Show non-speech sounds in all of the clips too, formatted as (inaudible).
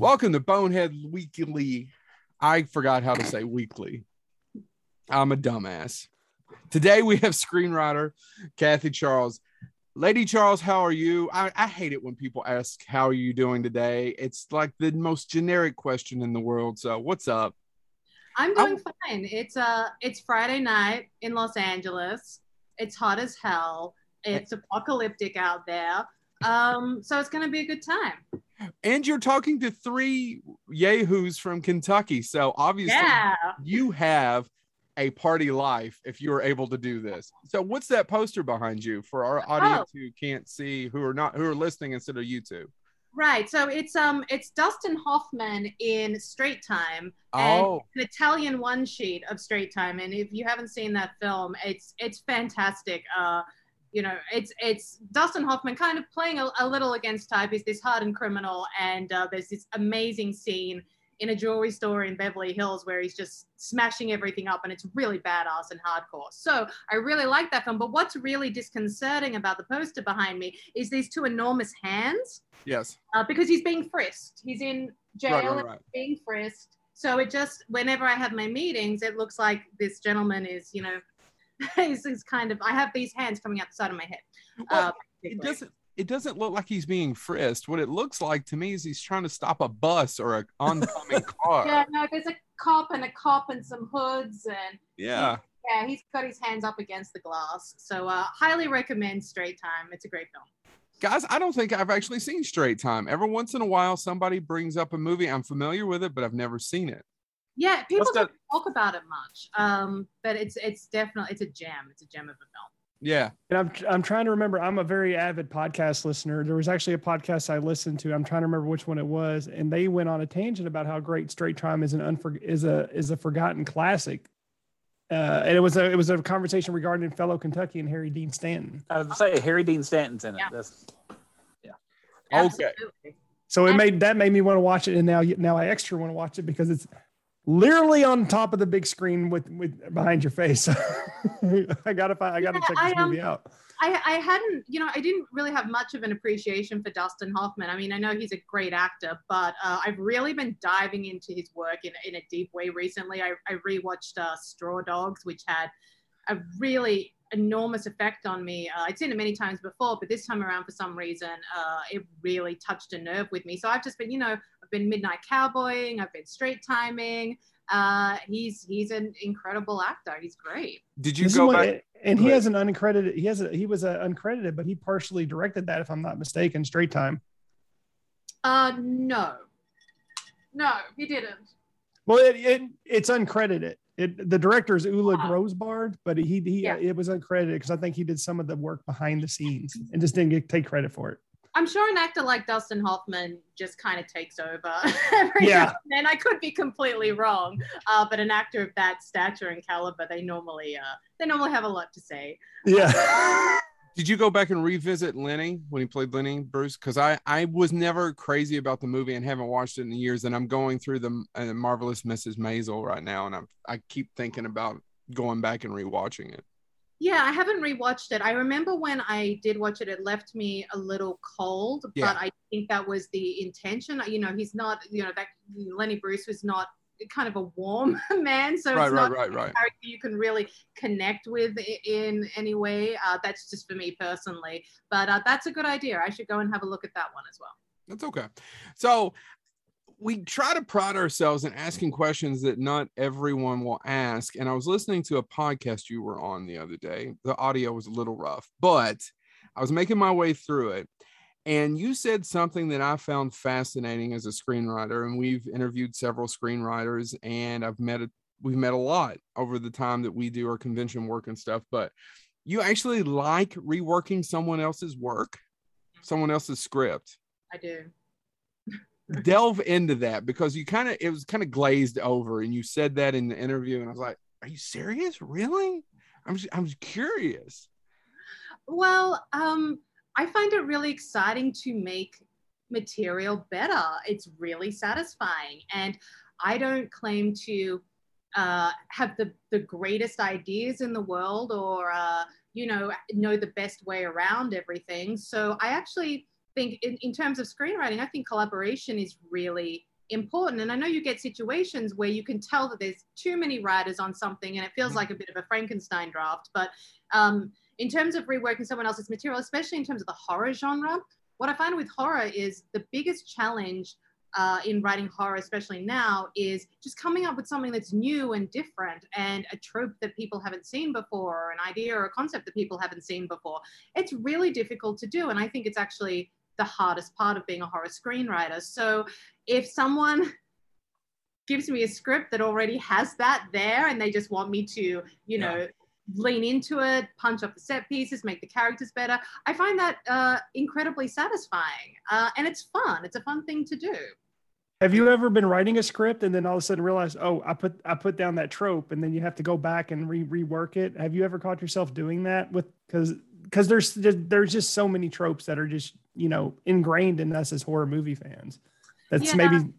Welcome to Bonehead Weekly. I forgot how to say weekly. I'm a dumbass. Today we have screenwriter Kathy Charles. Lady Charles, how are you? I, I hate it when people ask, How are you doing today? It's like the most generic question in the world. So, what's up? I'm doing fine. It's uh it's Friday night in Los Angeles. It's hot as hell. It's apocalyptic out there. Um, so it's gonna be a good time. And you're talking to three yahoos from Kentucky. So obviously Yeah. you have a party life if you are able to do this. So what's that poster behind you for our audience who can't see, who are not who are listening instead of YouTube? Right. So it's um it's Dustin Hoffman in Straight Time and Oh, an Italian one sheet of Straight Time. And if you haven't seen that film, it's it's fantastic. Uh you know, it's it's Dustin Hoffman kind of playing a, a little against type. He's this hardened criminal, and uh, there's this amazing scene in a jewelry store in Beverly Hills where he's just smashing everything up, and it's really badass and hardcore. So I really like that film. But what's really disconcerting about the poster behind me is these two enormous hands yes. uh, because he's being frisked. He's in jail Right, right, and right. being frisked. So it just, whenever I have my meetings, it looks like this gentleman is, you know, he's, he's kind of, I have these hands coming out the side of my head. Well, Uh, it doesn't it doesn't look like he's being frisked. What it looks like to me is he's trying to stop a bus or a oncoming (laughs) car. Yeah, no, there's a cop and a cop and some hoods and yeah. yeah, he's got his hands up against the glass. So uh, highly recommend Straight Time. It's a great film. Guys, I don't think I've actually seen Straight Time. Every once in a while, somebody brings up a movie. I'm familiar with it, but I've never seen it. Yeah, people What's don't talk about it much, um, but it's it's definitely it's a gem. It's a gem of a film. Yeah. And I'm I'm trying to remember. I'm a very avid podcast listener. There was actually a podcast I listened to. I'm trying to remember which one it was, and they went on a tangent about how great Straight Time is an unfor- is a is a forgotten classic. Uh, and it was a it was a conversation regarding fellow Kentucky and Harry Dean Stanton. I was say Harry Dean Stanton's in it. Yeah. That's Okay. Absolutely. So it made that made me want to watch it, and now now I extra want to watch it because it's literally on top of the big screen with with behind your face. (laughs) I gotta find, I gotta Yeah, check this I, um, movie out. I, I hadn't, you know, I didn't really have much of an appreciation for Dustin Hoffman. I mean, I know he's a great actor, but uh, I've really been diving into his work in, in a deep way recently. I, I rewatched uh, Straw Dogs, which had a really enormous effect on me. Uh, I'd seen it many times before, but this time around, for some reason, uh, it really touched a nerve with me. So I've just been, you know, I've been midnight cowboying, I've been straight timing. Uh, he's he's an incredible actor. He's great. Did you This go what- back? and go he has an uncredited. He has a he was a uncredited, but he partially directed that, if I'm not mistaken. Straight time. Uh, no, no, he didn't. Well, it, it it's uncredited. It the director is Ulu Ah. Grosbard, but he he Yeah. it was uncredited because I think he did some of the work behind the scenes and just didn't get take credit for it. I'm sure an actor like Dustin Hoffman just kind of takes over (laughs) every Yeah. now and then. I could be completely wrong, uh, but an actor of that stature and caliber, they normally uh, they normally have a lot to say. Yeah. (laughs) Did you go back and revisit Lenny when he played Lenny Bruce? Because I I was never crazy about the movie and haven't watched it in years, and I'm going through the uh, marvelous Mrs. Maisel right now, and I'm I keep thinking about going back and rewatching it. Yeah, I haven't rewatched it. I remember when I did watch it, it left me a little cold, Yeah. but I think that was the intention. You know, he's not, you know, that Lenny Bruce was not kind of a warm (laughs) man, so Right, it's right, not right, right. character you can really connect with in any way. Uh, that's just for me personally, but uh, that's a good idea. I should go and have a look at that one as well. That's okay. So we try to pride ourselves in asking questions that not everyone will ask. And I was listening to a podcast you were on the other day. The audio was a little rough, but I was making my way through it. And you said something that I found fascinating as a screenwriter. And we've interviewed several screenwriters, and I've met a, we've met a lot over the time that we do our convention work and stuff. But you actually like reworking someone else's work, someone else's script I do. delve into that because you kind of it was kind of glazed over and you said that in the interview and I was like, "Are you serious? Really?" I'm just, I'm just curious. Well, um, I find it really exciting to make material better. It's really satisfying. And I don't claim to uh, have the, the greatest ideas in the world or, uh, you know, know the best way around everything. So I actually think, in, in terms of screenwriting, I think collaboration is really important. And I know you get situations where you can tell that there's too many writers on something and it feels like a bit of a Frankenstein draft. But um, in terms of reworking someone else's material, especially in terms of the horror genre, what I find with horror is the biggest challenge uh, in writing horror, especially now, is just coming up with something that's new and different and a trope that people haven't seen before, or an idea or a concept that people haven't seen before. It's really difficult to do. And I think it's actually the hardest part of being a horror screenwriter. So if someone gives me a script that already has that there and they just want me to, you know, yeah. Lean into it, punch up the set pieces, make the characters better, I find that uh, incredibly satisfying. Uh, and it's fun. It's a fun thing to do. Have you ever been writing a script and then all of a sudden realize, oh, I put I put down that trope, and then you have to go back and re rework it? Have you ever caught yourself doing that with because because there's there's just so many tropes that are just you know ingrained in us as horror movie fans. That's yeah. maybe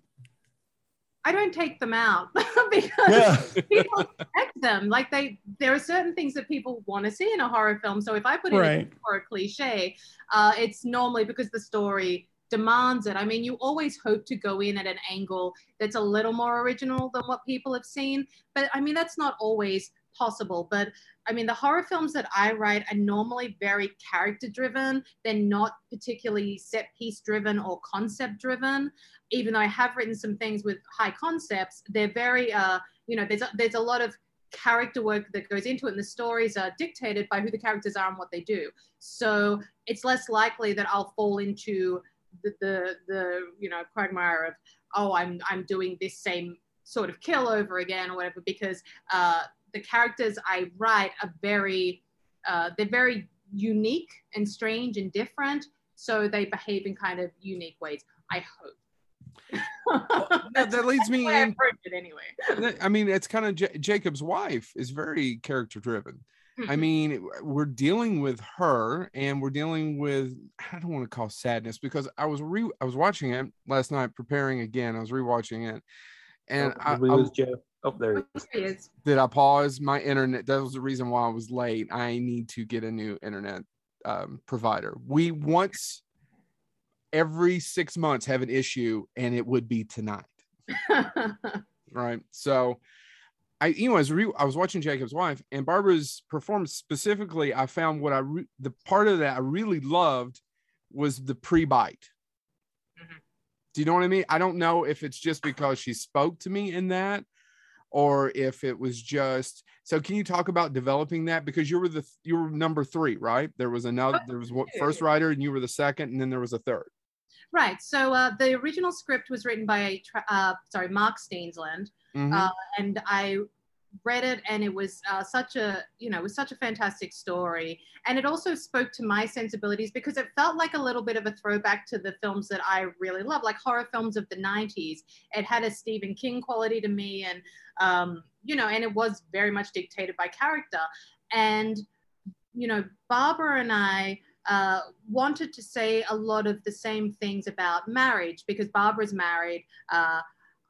I don't take them out (laughs) because people expect them. Like they, there are certain things that people want to see in a horror film. So if I put in right. a horror cliche, uh, it's normally because the story demands it. I mean, you always hope to go in at an angle that's a little more original than what people have seen. But I mean, that's not always possible. But I mean, the horror films that I write are normally very character driven. They're not particularly set piece driven or concept driven. Even though I have written some things with high concepts, they're very, uh, you know, there's a, there's a lot of character work that goes into it and the stories are dictated by who the characters are and what they do so it's less likely that i'll fall into the, the, the you know quagmire of oh I'm I'm doing this same sort of kill over again or whatever because uh, the characters I write are very uh, they're very unique and strange and different so they behave in kind of unique ways I hope well, that, that leads (laughs) me in anyway I mean it's kind of J- Jacob's wife is very character driven I mm-hmm. mean, we're dealing with her and we're dealing with I don't want to call sadness because I was re I was watching it last night preparing again. I was rewatching it. And oh, I, lose I, Joe. Oh, there he is. Did I pause my internet? That was the reason why I was late. I need to get a new internet um, provider. We once every six months have an issue, and it would be tonight. (laughs) right. So I, you know, as re- I was watching Jacob's wife and Barbara's performance specifically, I found what I re- the part of that I really loved was the pre-bite. Mm-hmm. Do you know what I mean? I don't know if it's just because she spoke to me in that, or if it was just. So, can you talk about developing that because you were the you were number three, right? There was another. There was one first writer, and you were the second, and then there was a third. Right. So uh, the original script was written by uh, sorry Mark Steensland, mm-hmm. uh, and I read it and it was uh, such a you know it was such a fantastic story. And it also spoke to my sensibilities because it felt like a little bit of a throwback to the films that i really love like horror films of the 90s it had a stephen king quality to me and um, you know and it was very much dictated by character. And you know barbara and i uh, wanted to say a lot of the same things about marriage because barbara's married uh,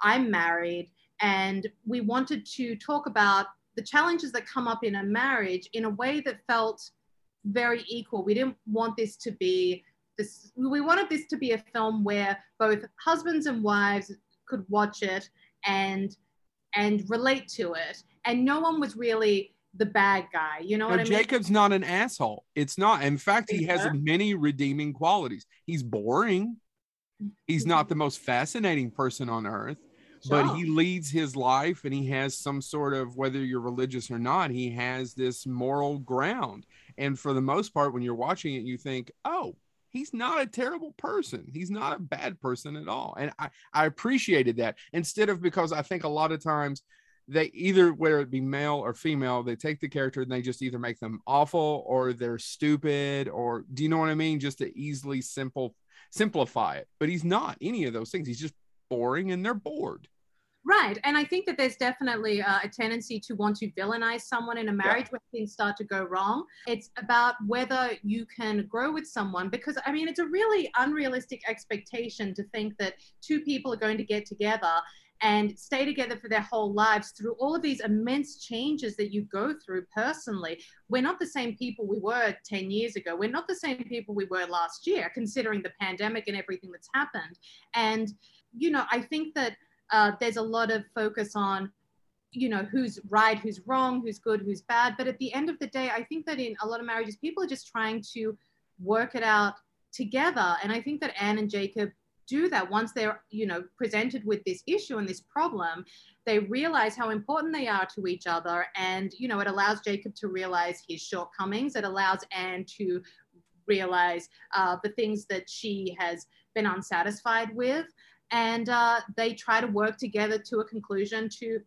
i'm married and we wanted to talk about the challenges that come up in a marriage in a way that felt very equal. We didn't want this to be this, we wanted this to be a film where both husbands and wives could watch it and and relate to it. And no one was really the bad guy. You know no, what I mean? Jacob's not an asshole. It's not. In fact, he has many redeeming qualities. He's boring. He's not the most fascinating person on earth but he leads his life and he has some sort of whether you're religious or not he has this moral ground. And for the most part when you're watching it you think oh he's not a terrible person. He's not a bad person at all. And i i appreciated that instead of because i think a lot of times they either whether it be male or female they take the character and they just either make them awful or they're stupid or do you know what i mean? Just to easily simple simplify it. But he's not any of those things. He's just boring and they're bored. Right. And I think that there's definitely uh, a tendency to want to villainize someone in a marriage yeah. when things start to go wrong. It's about whether you can grow with someone because, I mean, it's a really unrealistic expectation to think that two people are going to get together and stay together for their whole lives through all of these immense changes that you go through personally. We're not the same people we were 10 years ago. We're not the same people we were last year, considering the pandemic and everything that's happened. And you know, I think that uh, there's a lot of focus on, you know, who's right, who's wrong, who's good, who's bad. But at the end of the day, I think that in a lot of marriages, people are just trying to work it out together. And I think that Anne and Jacob do that once they're, you know, presented with this issue and this problem. They realize how important they are to each other. And, you know, it allows Jacob to realize his shortcomings. It allows Anne to realize uh, the things that she has been unsatisfied with. And uh, they try to work together to a conclusion to,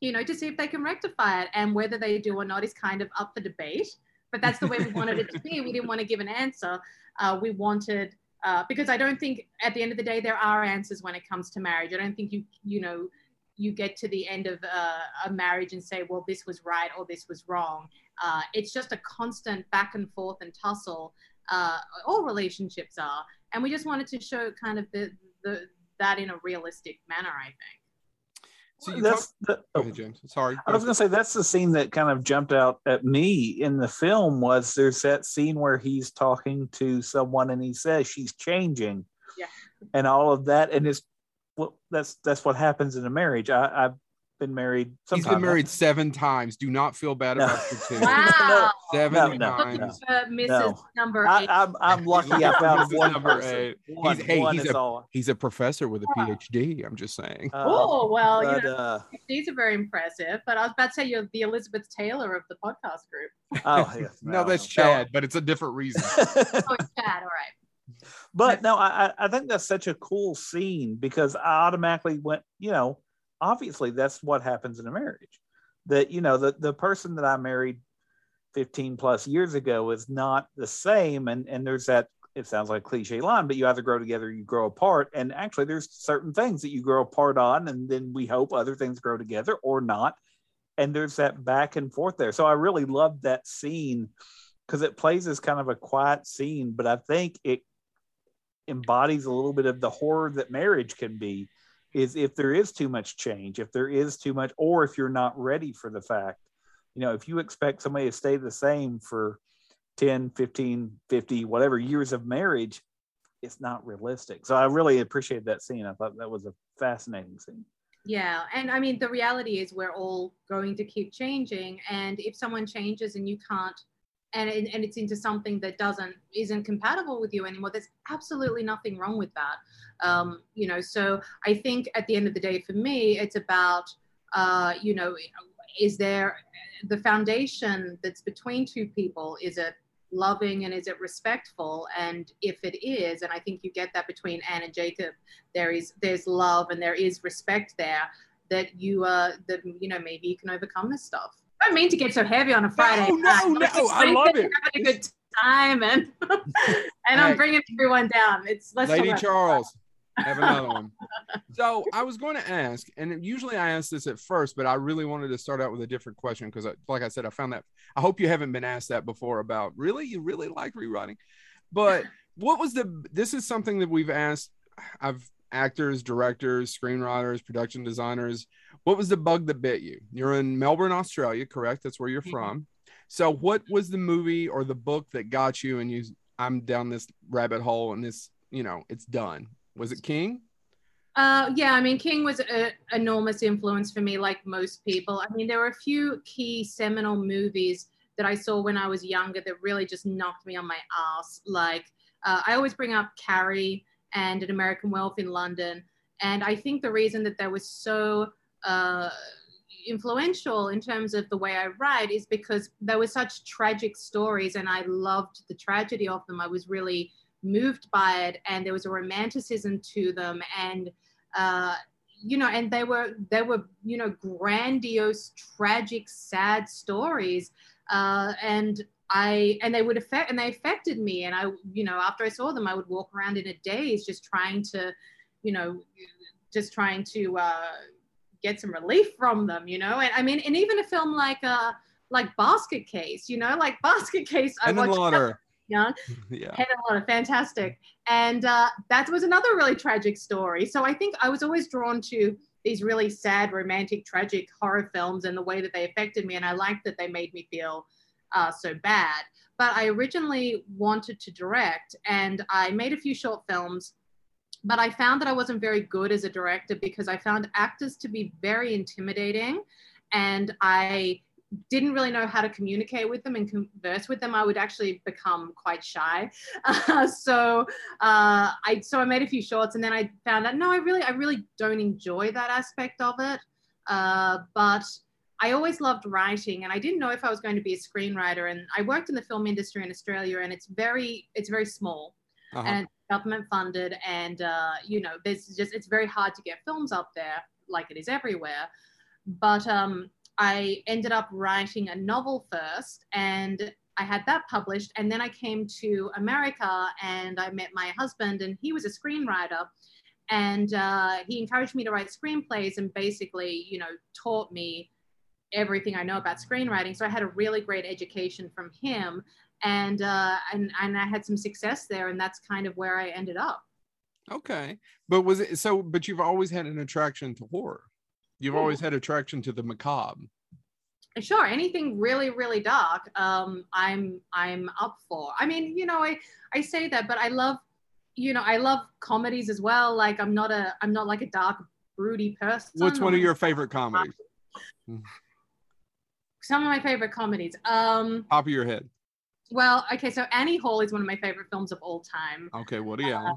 you know, to see if they can rectify it. And whether they do or not is kind of up for debate. But that's the way we wanted it to be. We didn't want to give an answer. Uh, we wanted, uh, because I don't think at the end of the day there are answers when it comes to marriage. I don't think you, you know, you get to the end of uh, a marriage and say, well, this was right or this was wrong. Uh, it's just a constant back and forth and tussle. Uh, all relationships are, and we just wanted to show kind of the, the that in a realistic manner. I think. So you that's talk- the, oh, ahead, James. Sorry. I was gonna say that's the scene that kind of jumped out at me in the film was there's that scene where he's talking to someone and he says she's changing, Yeah. and all of that, and it's well that's that's what happens in a marriage. I, I've been married. He's Sometime. been married seven times. Do not feel bad No. about your (laughs) two. Wow. Seven No, no, times. for Mrs. No. Number I, eight. I'm I'm (laughs) lucky I found This one number person. eight. One, He's- hey, one he's is a- all. He's a professor with a PhD. I'm just saying. Uh, oh well, you know, uh, these are very impressive. But I was about to say you're the Elizabeth Taylor of the podcast group. oh (laughs) yes, No, that's no. Chad, but it's a different reason. Oh, it's Chad. All right. but no, I I- I think that's such a cool scene because I automatically went, you know, obviously that's what happens in a marriage. That you know the the person that I married 15 plus years ago is not the same, and and there's that. It sounds like cliche line, but you either grow together, you grow apart, and actually there's certain things that you grow apart on, and then we hope other things grow together or not. And there's that back and forth there. So I really loved that scene because it plays as kind of a quiet scene, but I think it embodies a little bit of the horror that marriage can be is if there is too much change if there is too much or if you're not ready for the fact you know if you expect somebody to stay the same for 10 15 50 whatever years of marriage it's not realistic. So i really appreciated that scene. I thought that was a fascinating scene. Yeah, and I mean the reality is we're all going to keep changing, and if someone changes and you can't, and and it's into something that doesn't isn't compatible with you anymore, there's absolutely nothing wrong with that. Um, you know, so I think at the end of the day, for me, it's about uh, you know, is there the foundation that's between two people? Is it loving and is it respectful and if it is and i think you get that between anne and jacob there is there's love and there is respect there that you uh that you know maybe you can overcome this stuff i don't mean to get so heavy on a friday no, night. no, It's I love it. having a good time and (laughs) and Hey. i'm bringing everyone down it's let's Lady Charles, have another one. So I was going to ask, and usually I ask this at first, but I really wanted to start out with a different question because, uh, like I said, I found that I hope you haven't been asked that before about really you really like rewriting. But (laughs) what was the? This is something that we've asked. I've actors, directors, screenwriters, production designers. What was the bug that bit you? You're in Melbourne, Australia, correct? That's where you're Mhm. from. So, what was the movie or the book that got you and you? I'm down this rabbit hole and this, you know, it's done. Was it King? Uh, yeah, I mean, King was an enormous influence for me, like most people. I mean, there were a few key seminal movies that I saw when I was younger that really just knocked me on my ass. Like, uh, I always bring up Carrie and An American Werewolf in London. And I think the reason that they were so uh, influential in terms of the way I write is because there were such tragic stories and I loved the tragedy of them. I was really moved by it and there was a romanticism to them and uh, you know and they were they were you know grandiose tragic sad stories uh, and i and they would affect and they affected me and i you know after i saw them i would walk around in a daze just trying to you know just trying to uh, get some relief from them you know and i mean and even a film like uh like basket case you know like (laughs) basket case i And then watched Lauder. young (laughs) Yeah. (laughs) And Water, fantastic. And uh, that was another really tragic story. So I think I was always drawn to these really sad, romantic, tragic horror films and the way that they affected me. And I liked that they made me feel uh, so bad. But I originally wanted to direct and I made a few short films but I found that I wasn't very good as a director because I found actors to be very intimidating and I didn't really know how to communicate with them and converse with them, I would actually become quite shy. Uh, (laughs) so uh, I so I made a few shorts, and then I found out no, I really I really don't enjoy that aspect of it. Uh, but I always loved writing, and I didn't know if I was going to be a screenwriter. And I worked in the film industry in Australia, and it's very it's very small. Uh-huh. And government funded and uh, you know there's just it's very hard to get films up there like it is everywhere but um, I ended up writing a novel first and I had that published. And then I came to America and I met my husband, and he was a screenwriter. And uh, he encouraged me to write screenplays and basically, you know, taught me everything I know about screenwriting. So I had a really great education from him. And, uh, and, and I had some success there. And that's kind of where I ended up. Okay. But was it so? But you've always had an attraction to horror. You've always had attraction to the macabre. Sure, anything really, really dark, um, I'm I'm up for. I mean, you know, I I say that, but I love, you know, I love comedies as well. Like I'm not a I'm not like a dark, broody person. What's one of your favorite comedies? (laughs) Some of my favorite comedies. Um, Top of your head. Well, okay, so Annie Hall is one of my favorite films of all time. Okay, Woody uh, Allen.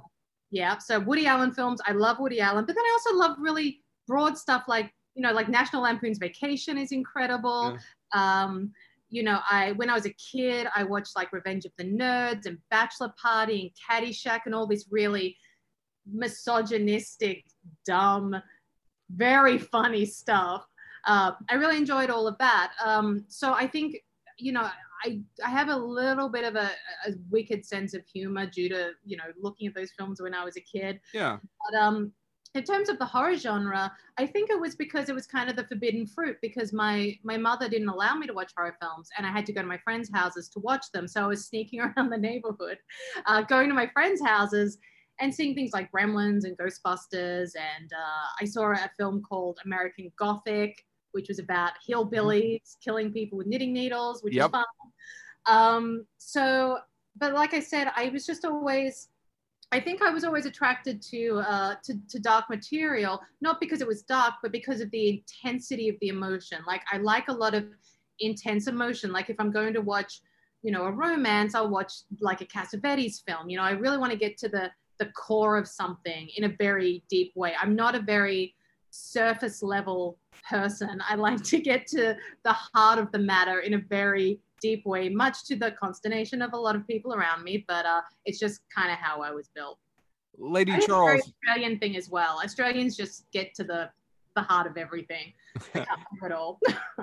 Yeah, so Woody Allen films. I love Woody Allen, but then I also love really broad stuff like you know like National Lampoon's Vacation is incredible. Yeah. Um, you know, I when I was a kid, I watched like Revenge of the Nerds and Bachelor Party and Caddyshack and all this really misogynistic, dumb, very funny stuff. Uh, I really enjoyed all of that. Um, so I think, you know, I, I have a little bit of a, a wicked sense of humor due to, you know, looking at those films when I was a kid. Yeah. But um, in terms of the horror genre, I think it was because it was kind of the forbidden fruit because my my mother didn't allow me to watch horror films and I had to go to my friends' houses to watch them. So I was sneaking (laughs) around the neighborhood, uh, going to my friends' houses and seeing things like Gremlins and Ghostbusters. And uh, I saw a film called American Gothic, which was about hillbillies killing people with knitting needles, which yep. was fun. Um, so, but like I said, I was just always I think I was always attracted to, uh, to, to dark material, not because it was dark, but because of the intensity of the emotion. Like I like a lot of intense emotion. Like if I'm going to watch, you know, a romance, I'll watch like a Cassavetes film. You know, I really want to get to the the core of something in a very deep way. I'm not a very surface level person. I like to get to the heart of the matter in a very deep way, much to the consternation of a lot of people around me. But uh, it's just kind of how I was built. Lady Charles. Australian thing as well. Australians just get to the the heart of everything. (laughs) at all.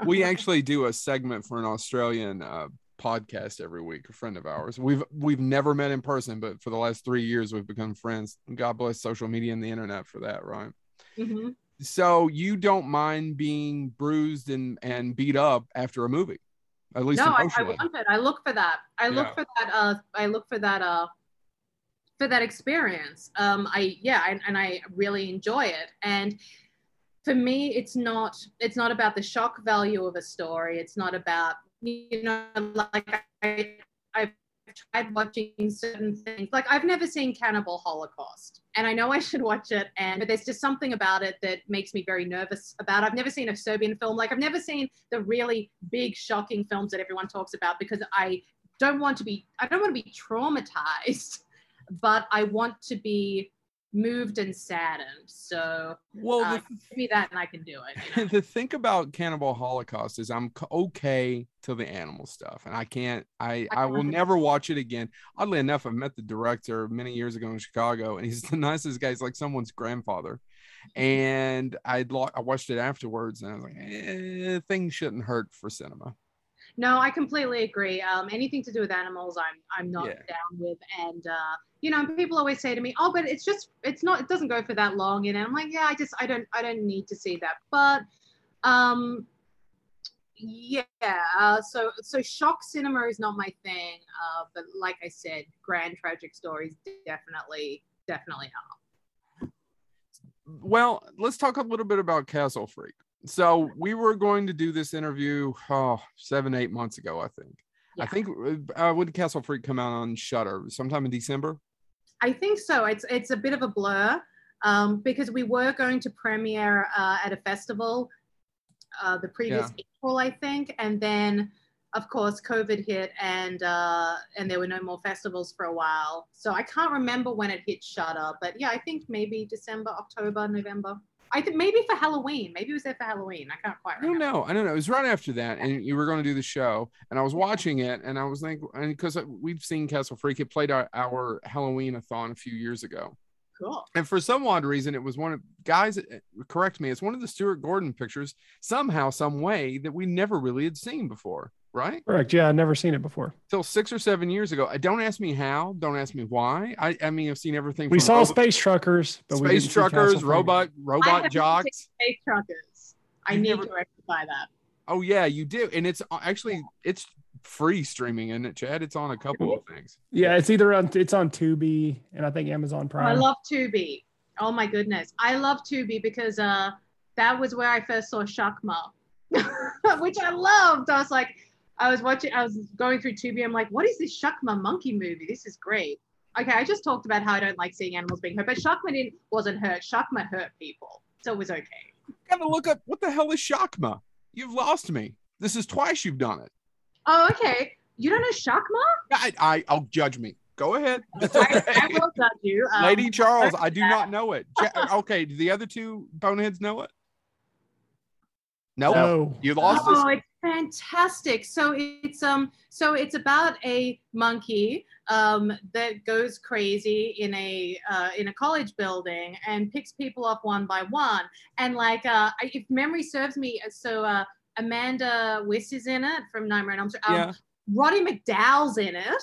we (laughs) actually do a segment for an Australian uh, podcast every week. A friend of ours. We've we've never met in person, but for the last three years we've become friends. God bless social media and the internet for that, right? Mm-hmm. So you don't mind being bruised and and beat up after a movie? At least no, I, I, want it. I look for that. I look yeah. for that. Uh, I look for that. Uh, for that experience. Um, I yeah, I, and I really enjoy it. And for me, it's not. It's not about the shock value of a story. It's not about you know like I, I've tried watching certain things. Like I've never seen Cannibal Holocaust, and I know I should watch it. And but there's just something about it that makes me very nervous about. I've never seen a Serbian film. Like I've never seen the really big, shocking films that everyone talks about because I don't want to be. I don't want to be traumatized, (laughs) but I want to be moved and saddened. So well, uh, give me that and I can do it. You (laughs) know? the thing about Cannibal Holocaust is I'm okay to the animal stuff, and I can't. I I will never watch it again. Oddly enough, I met the director many years ago in Chicago, and he's (laughs) the nicest guy. He's like someone's grandfather. And I I watched it afterwards, and I was like, eh, things shouldn't hurt for cinema. No, I completely agree. Um, anything to do with animals, I'm I'm not yeah. down with. And uh, you know, people always say to me, "Oh, but it's just it's not it doesn't go for that long." And I'm like, "Yeah, I just I don't I don't need to see that." But um, yeah, uh, so so shock cinema is not my thing. Uh, but like I said, grand tragic stories definitely definitely are. Well, let's talk a little bit about Castle Freak so we were going to do this interview oh, seven, eight months ago, I think. Yeah. I think uh, when Castle Freak come out on Shudder Sometime in December. I think so. It's it's a bit of a blur um, because we were going to premiere uh, at a festival uh, the previous April, I think, and then of course COVID hit and uh, and there were no more festivals for a while. So I can't remember when it hit Shudder, but yeah, I think maybe December, October, November. I think maybe for Halloween. Maybe it was there for Halloween. I can't quite I don't know. I don't know. It was right after that, and you were going to do the show, and I was watching it, and I was like, and because we've seen Castle Freak, it played our, our Halloween a thon a few years ago, Cool. and for some odd reason, it was one of guys. uh, Correct me. It's one of the Stuart Gordon pictures, somehow, some way that we never really had seen before, right? Correct. Yeah, I've never seen it before. Till six or seven years ago. I don't ask me how. Don't ask me why. I, I mean, I've seen everything. We saw Robo- space truckers, but we space didn't truckers, Castle Freak. robot, I robot have jocks. Space truckers. I You've need never- to rectify that. Oh yeah, you do, and it's uh, actually it's free streaming, isn't it, Chad? It's on a couple of things. Yeah, it's either on it's on Tubi and I think Amazon Oh, Prime. I love Tubi. Oh my goodness. I love Tubi because uh that was where I first saw Shakma, (laughs) which I loved. I was like, I was watching, I was going through Tubi. I'm like, what is this Shakma monkey movie? This is great. Okay, I just talked about how I don't like seeing animals being hurt, but Shakma didn't wasn't hurt. Shakma hurt people, so it was okay. Gotta look up what the hell is Shakma. You've lost me. This is twice you've done it. Oh, okay. You don't know Shakma? I, I I'll judge me. Go ahead, (laughs) I, I will judge you. Um, Lady Charles. I do not know it. (laughs) Okay, do the other two boneheads know it? Nope. No. You lost us. Oh, it's fantastic. So it's um so it's about a monkey um that goes crazy in a uh, in a college building and picks people off one by one. And like uh if memory serves me, so uh Amanda Wyss is in it from Nightmare on Elm Street. Um, Yeah, Roddy McDowall's in it.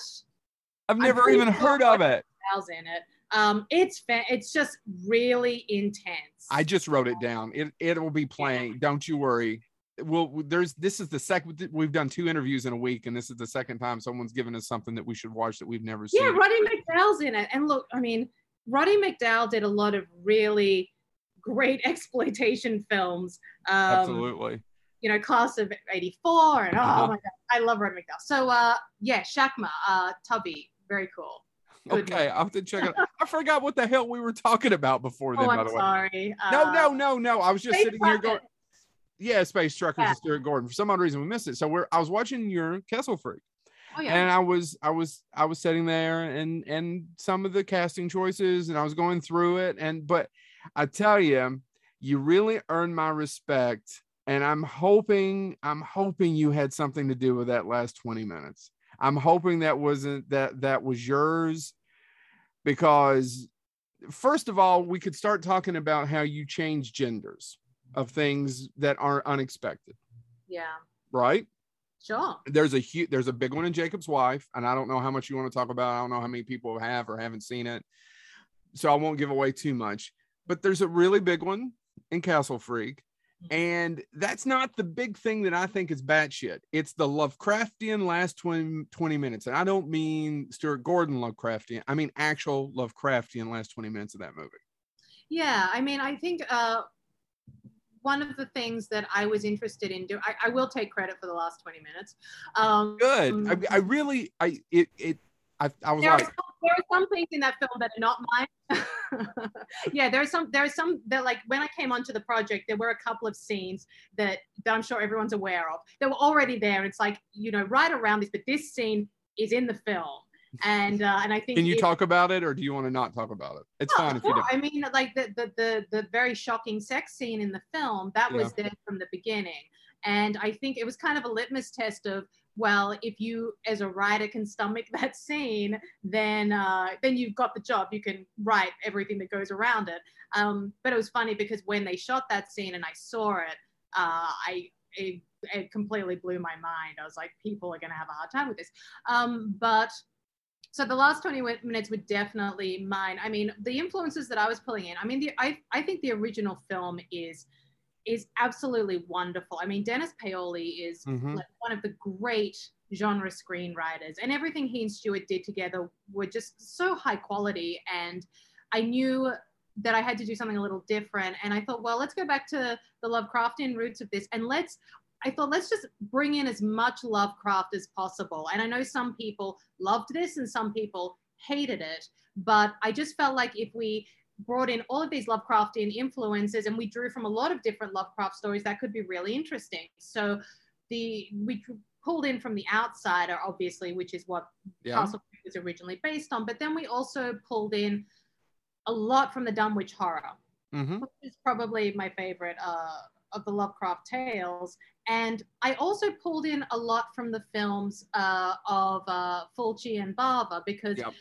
I've I'm never even heard of it. McDowall's in it. Um, it's fa- it's just really intense. I just wrote it down. It it will be playing. Don't you worry. Well, there's this is the second. We've done two interviews in a week, and this is the second time someone's given us something that we should watch that we've never seen. Yeah, Roddy McDowall's in it. And look, I mean, Roddy McDowall did a lot of really great (laughs) exploitation films. Um, Absolutely. You know, Class of 84. And oh Uh-huh. my God, I love Roddy McDowall. So, uh, yeah, Shakma, uh, Tubi, very cool. Okay, I'll have to check it. out. I forgot what the hell we were talking about before then. Oh, by the way, sorry. no, Uh, no, no, no. I was just sitting here going, yeah, Space Truckers Yeah. and Stuart Gordon. For some odd reason, we missed it. So we're I was watching your Castle Freak, Oh, yeah. and I was I was I was sitting there and and some of the casting choices, and I was going through it, and but I tell you, you really earned my respect, and I'm hoping I'm hoping you had something to do with that last 20 minutes. I'm hoping that wasn't that that was yours because first of all, we could start talking about how you change genders of things that aren't unexpected, yeah, right? sure. There's a huge, there's a big one in Jacob's wife, and I don't know how much you want to talk about. I don't know how many people have or haven't seen it, so I won't give away too much. But there's a really big one in Castle Freak, and that's not the big thing that I think is batshit. It's the Lovecraftian last 20, 20 minutes, and I don't mean Stuart Gordon Lovecraftian. I mean actual Lovecraftian last 20 minutes of that movie. Yeah, I mean, I think uh, one of the things that I was interested in doing, I, I will take credit for the last 20 minutes. Um, Good. I, I (laughs) really, I it it. I, I was there, are some, there are some things in that film that are not mine. (laughs) yeah, there are some. There are some that, like, when I came onto the project, there were a couple of scenes that, that I'm sure everyone's aware of. They were already there. It's like you know, right around this, but this scene is in the film, and uh, and I think can you it- talk about it or do you want to not talk about it? It's fine if you don't. I mean, like the, the the the very shocking sex scene in the film that was there from the beginning, and I think it was kind of a litmus test of well, if you as a writer can stomach (laughs) that scene, then uh, then you've got the job. You can write everything that goes around it. Um, but it was funny because when they shot that scene and I saw it, uh, I it, it completely blew my mind. I was like, people are going to have a hard time with this. Um, but so the last 20 minutes were definitely mine. I mean, the influences that I was pulling in. I mean, the, I I think the original film is is absolutely wonderful. I mean, Dennis Paoli is Mhm. like one of the great genre screenwriters, and everything he and Stuart did together were just so high quality. And I knew that I had to do something a little different. And I thought, well, let's go back to the Lovecraftian roots of this, and let's. I thought let's just bring in as much Lovecraft as possible. And I know some people loved this and some people hated it, but I just felt like if we brought in all of these Lovecraftian influences and we drew from a lot of different Lovecraft stories, that could be really interesting. So the we pulled in from the outsider, obviously, which is what Yeah. Castle was originally based on, but then we also pulled in a lot from the Dunwich horror hmm which is probably my favorite uh, of the Lovecraft tales. And I also pulled in a lot from the films uh, of uh, Fulci and Bava because Yep.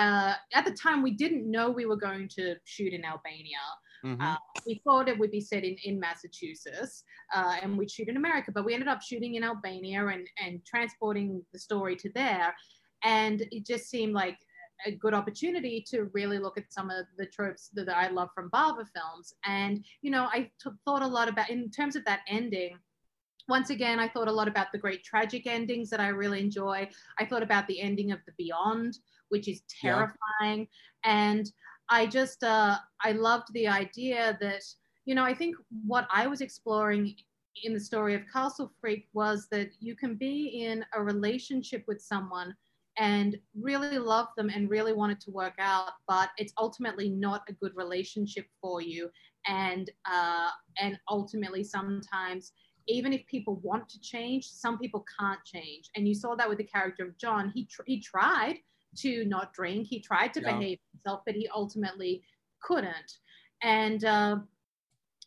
Uh, at the time we didn't know we were going to shoot in Albania. hmm Uh, we thought it would be set in, in Massachusetts uh, and we'd shoot in America, but we ended up shooting in Albania and, and transporting the story to there. And it just seemed like a good opportunity to really look at some of the tropes that I love from Bava films. And, you know, I t- thought a lot about, in terms of that ending, once again, I thought a lot about the great tragic endings that I really enjoy. I thought about the ending of The Beyond, which is Yeah. terrifying. And I just, uh, I loved the idea that, you know, I think what I was exploring in the story of Castle Freak was that you can be in a relationship with someone and really love them and really want it to work out, but it's ultimately not a good relationship for you. And uh, and ultimately, sometimes even if people want to change, some people can't change. And you saw that with the character of John. He tr- he tried to not drink, he tried to Yeah. behave himself, but he ultimately couldn't. And uh,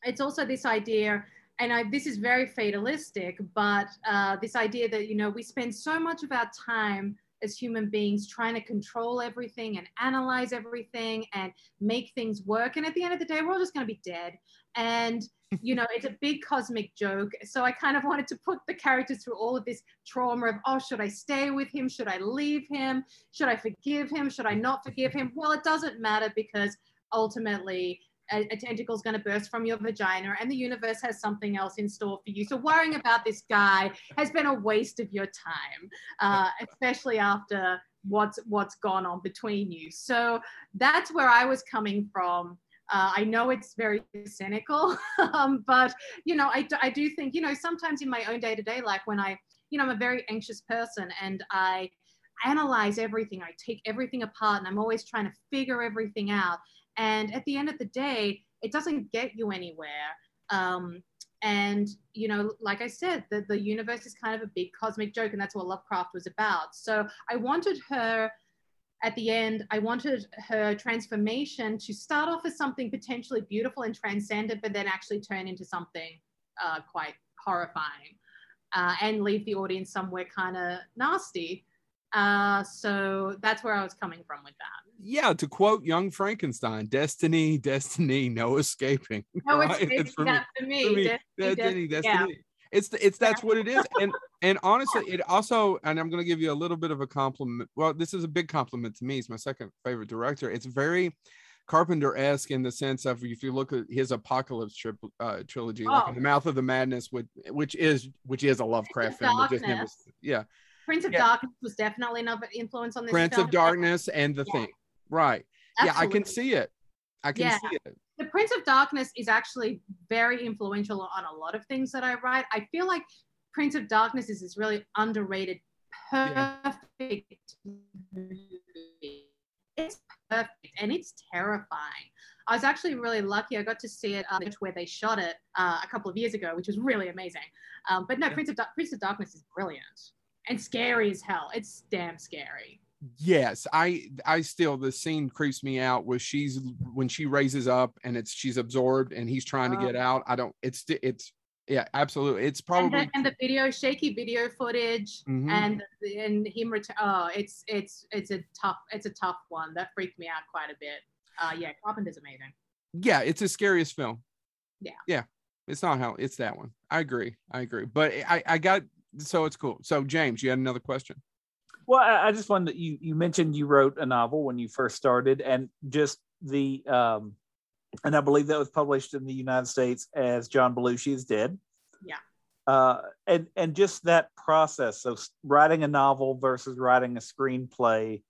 it's also this idea and I, this is very fatalistic, but uh, this idea that you know we spend so much of our time as human beings trying to control everything and analyze everything and make things work, and at the end of the day, we're all just going to be dead. And you know, it's a big cosmic joke. So I kind of wanted to put the characters through all of this trauma of, oh, should I stay with him? Should I leave him? Should I forgive him? Should I not forgive him? Well, it doesn't matter because ultimately a, a tentacle is going to burst from your vagina and the universe has something else in store for you. So worrying about this guy has been a waste of your time, uh, especially after what's what's gone on between you. So that's where I was coming from. Uh, I know it's very cynical, (laughs) um, but you know, I, I do think you know sometimes in my own day to day life when I, you know, I'm a very anxious person and I analyze everything. I take everything apart and I'm always trying to figure everything out. And at the end of the day, it doesn't get you anywhere. Um, and you know, like I said, the, the universe is kind of a big cosmic joke, and that's what Lovecraft was about. So I wanted her at the end, I wanted her transformation to start off as something potentially beautiful and transcendent, but then actually turn into something uh, quite horrifying uh, and leave the audience somewhere kind of nasty. Uh, so that's where I was coming from with that. Yeah, to quote Young Frankenstein, "Destiny, destiny, no escaping." No, it's, (laughs) Right? it's for me. for me. For me, Destiny, Destiny, Destiny, yeah. It's the, it's that's what it is, (laughs) and and honestly, it also, and I'm going to give you a little bit of a compliment. Well, this is a big compliment to me. He's my second favorite director. It's very Carpenter-esque in the sense of if you look at his Apocalypse trip, uh, trilogy, like Oh. in the Mouth of the Madness, which which is which is a Lovecraft film. just never- yeah, Prince of Yeah. Darkness was definitely another influence on this. Prince film. of Darkness and the Yeah. thing, right? Yeah, I can see it. I can Yeah. see it. The Prince of Darkness is actually very influential on a lot of things that I write. I feel like Prince of Darkness is this really underrated, Yeah. perfect movie. It's perfect and it's terrifying. I was actually really lucky. I got to see it um, where they shot it uh, a couple of years ago, which was really amazing. Um, but no, Yeah. Prince of Prince of Darkness is brilliant and scary as hell. It's damn scary. Yes i i still the scene creeps me out where she's when she raises up and it's she's absorbed and he's trying to Oh. get out i don't it's it's yeah absolutely it's And probably the, and the video, shaky video footage, Mhm. and and him ret- oh it's it's it's a tough it's a tough one that freaked me out quite a bit uh yeah carpenter's amazing yeah it's the scariest film Yeah. yeah it's not how it's that one i agree i agree but i i got so it's cool so james you had another question Well, I, I just wanted to, you you mentioned you wrote a novel when you first started, and just the um, and I believe that was published in the United States as John Belushi is dead. Yeah. Uh, and and just that process of writing a novel versus writing a screenplay.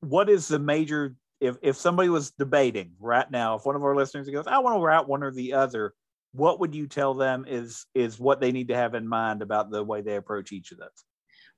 What is the major? If if somebody was debating right now, if one of our listeners goes, I want to write one or the other, what would you tell them is is what they need to have in mind about the way they approach each of those?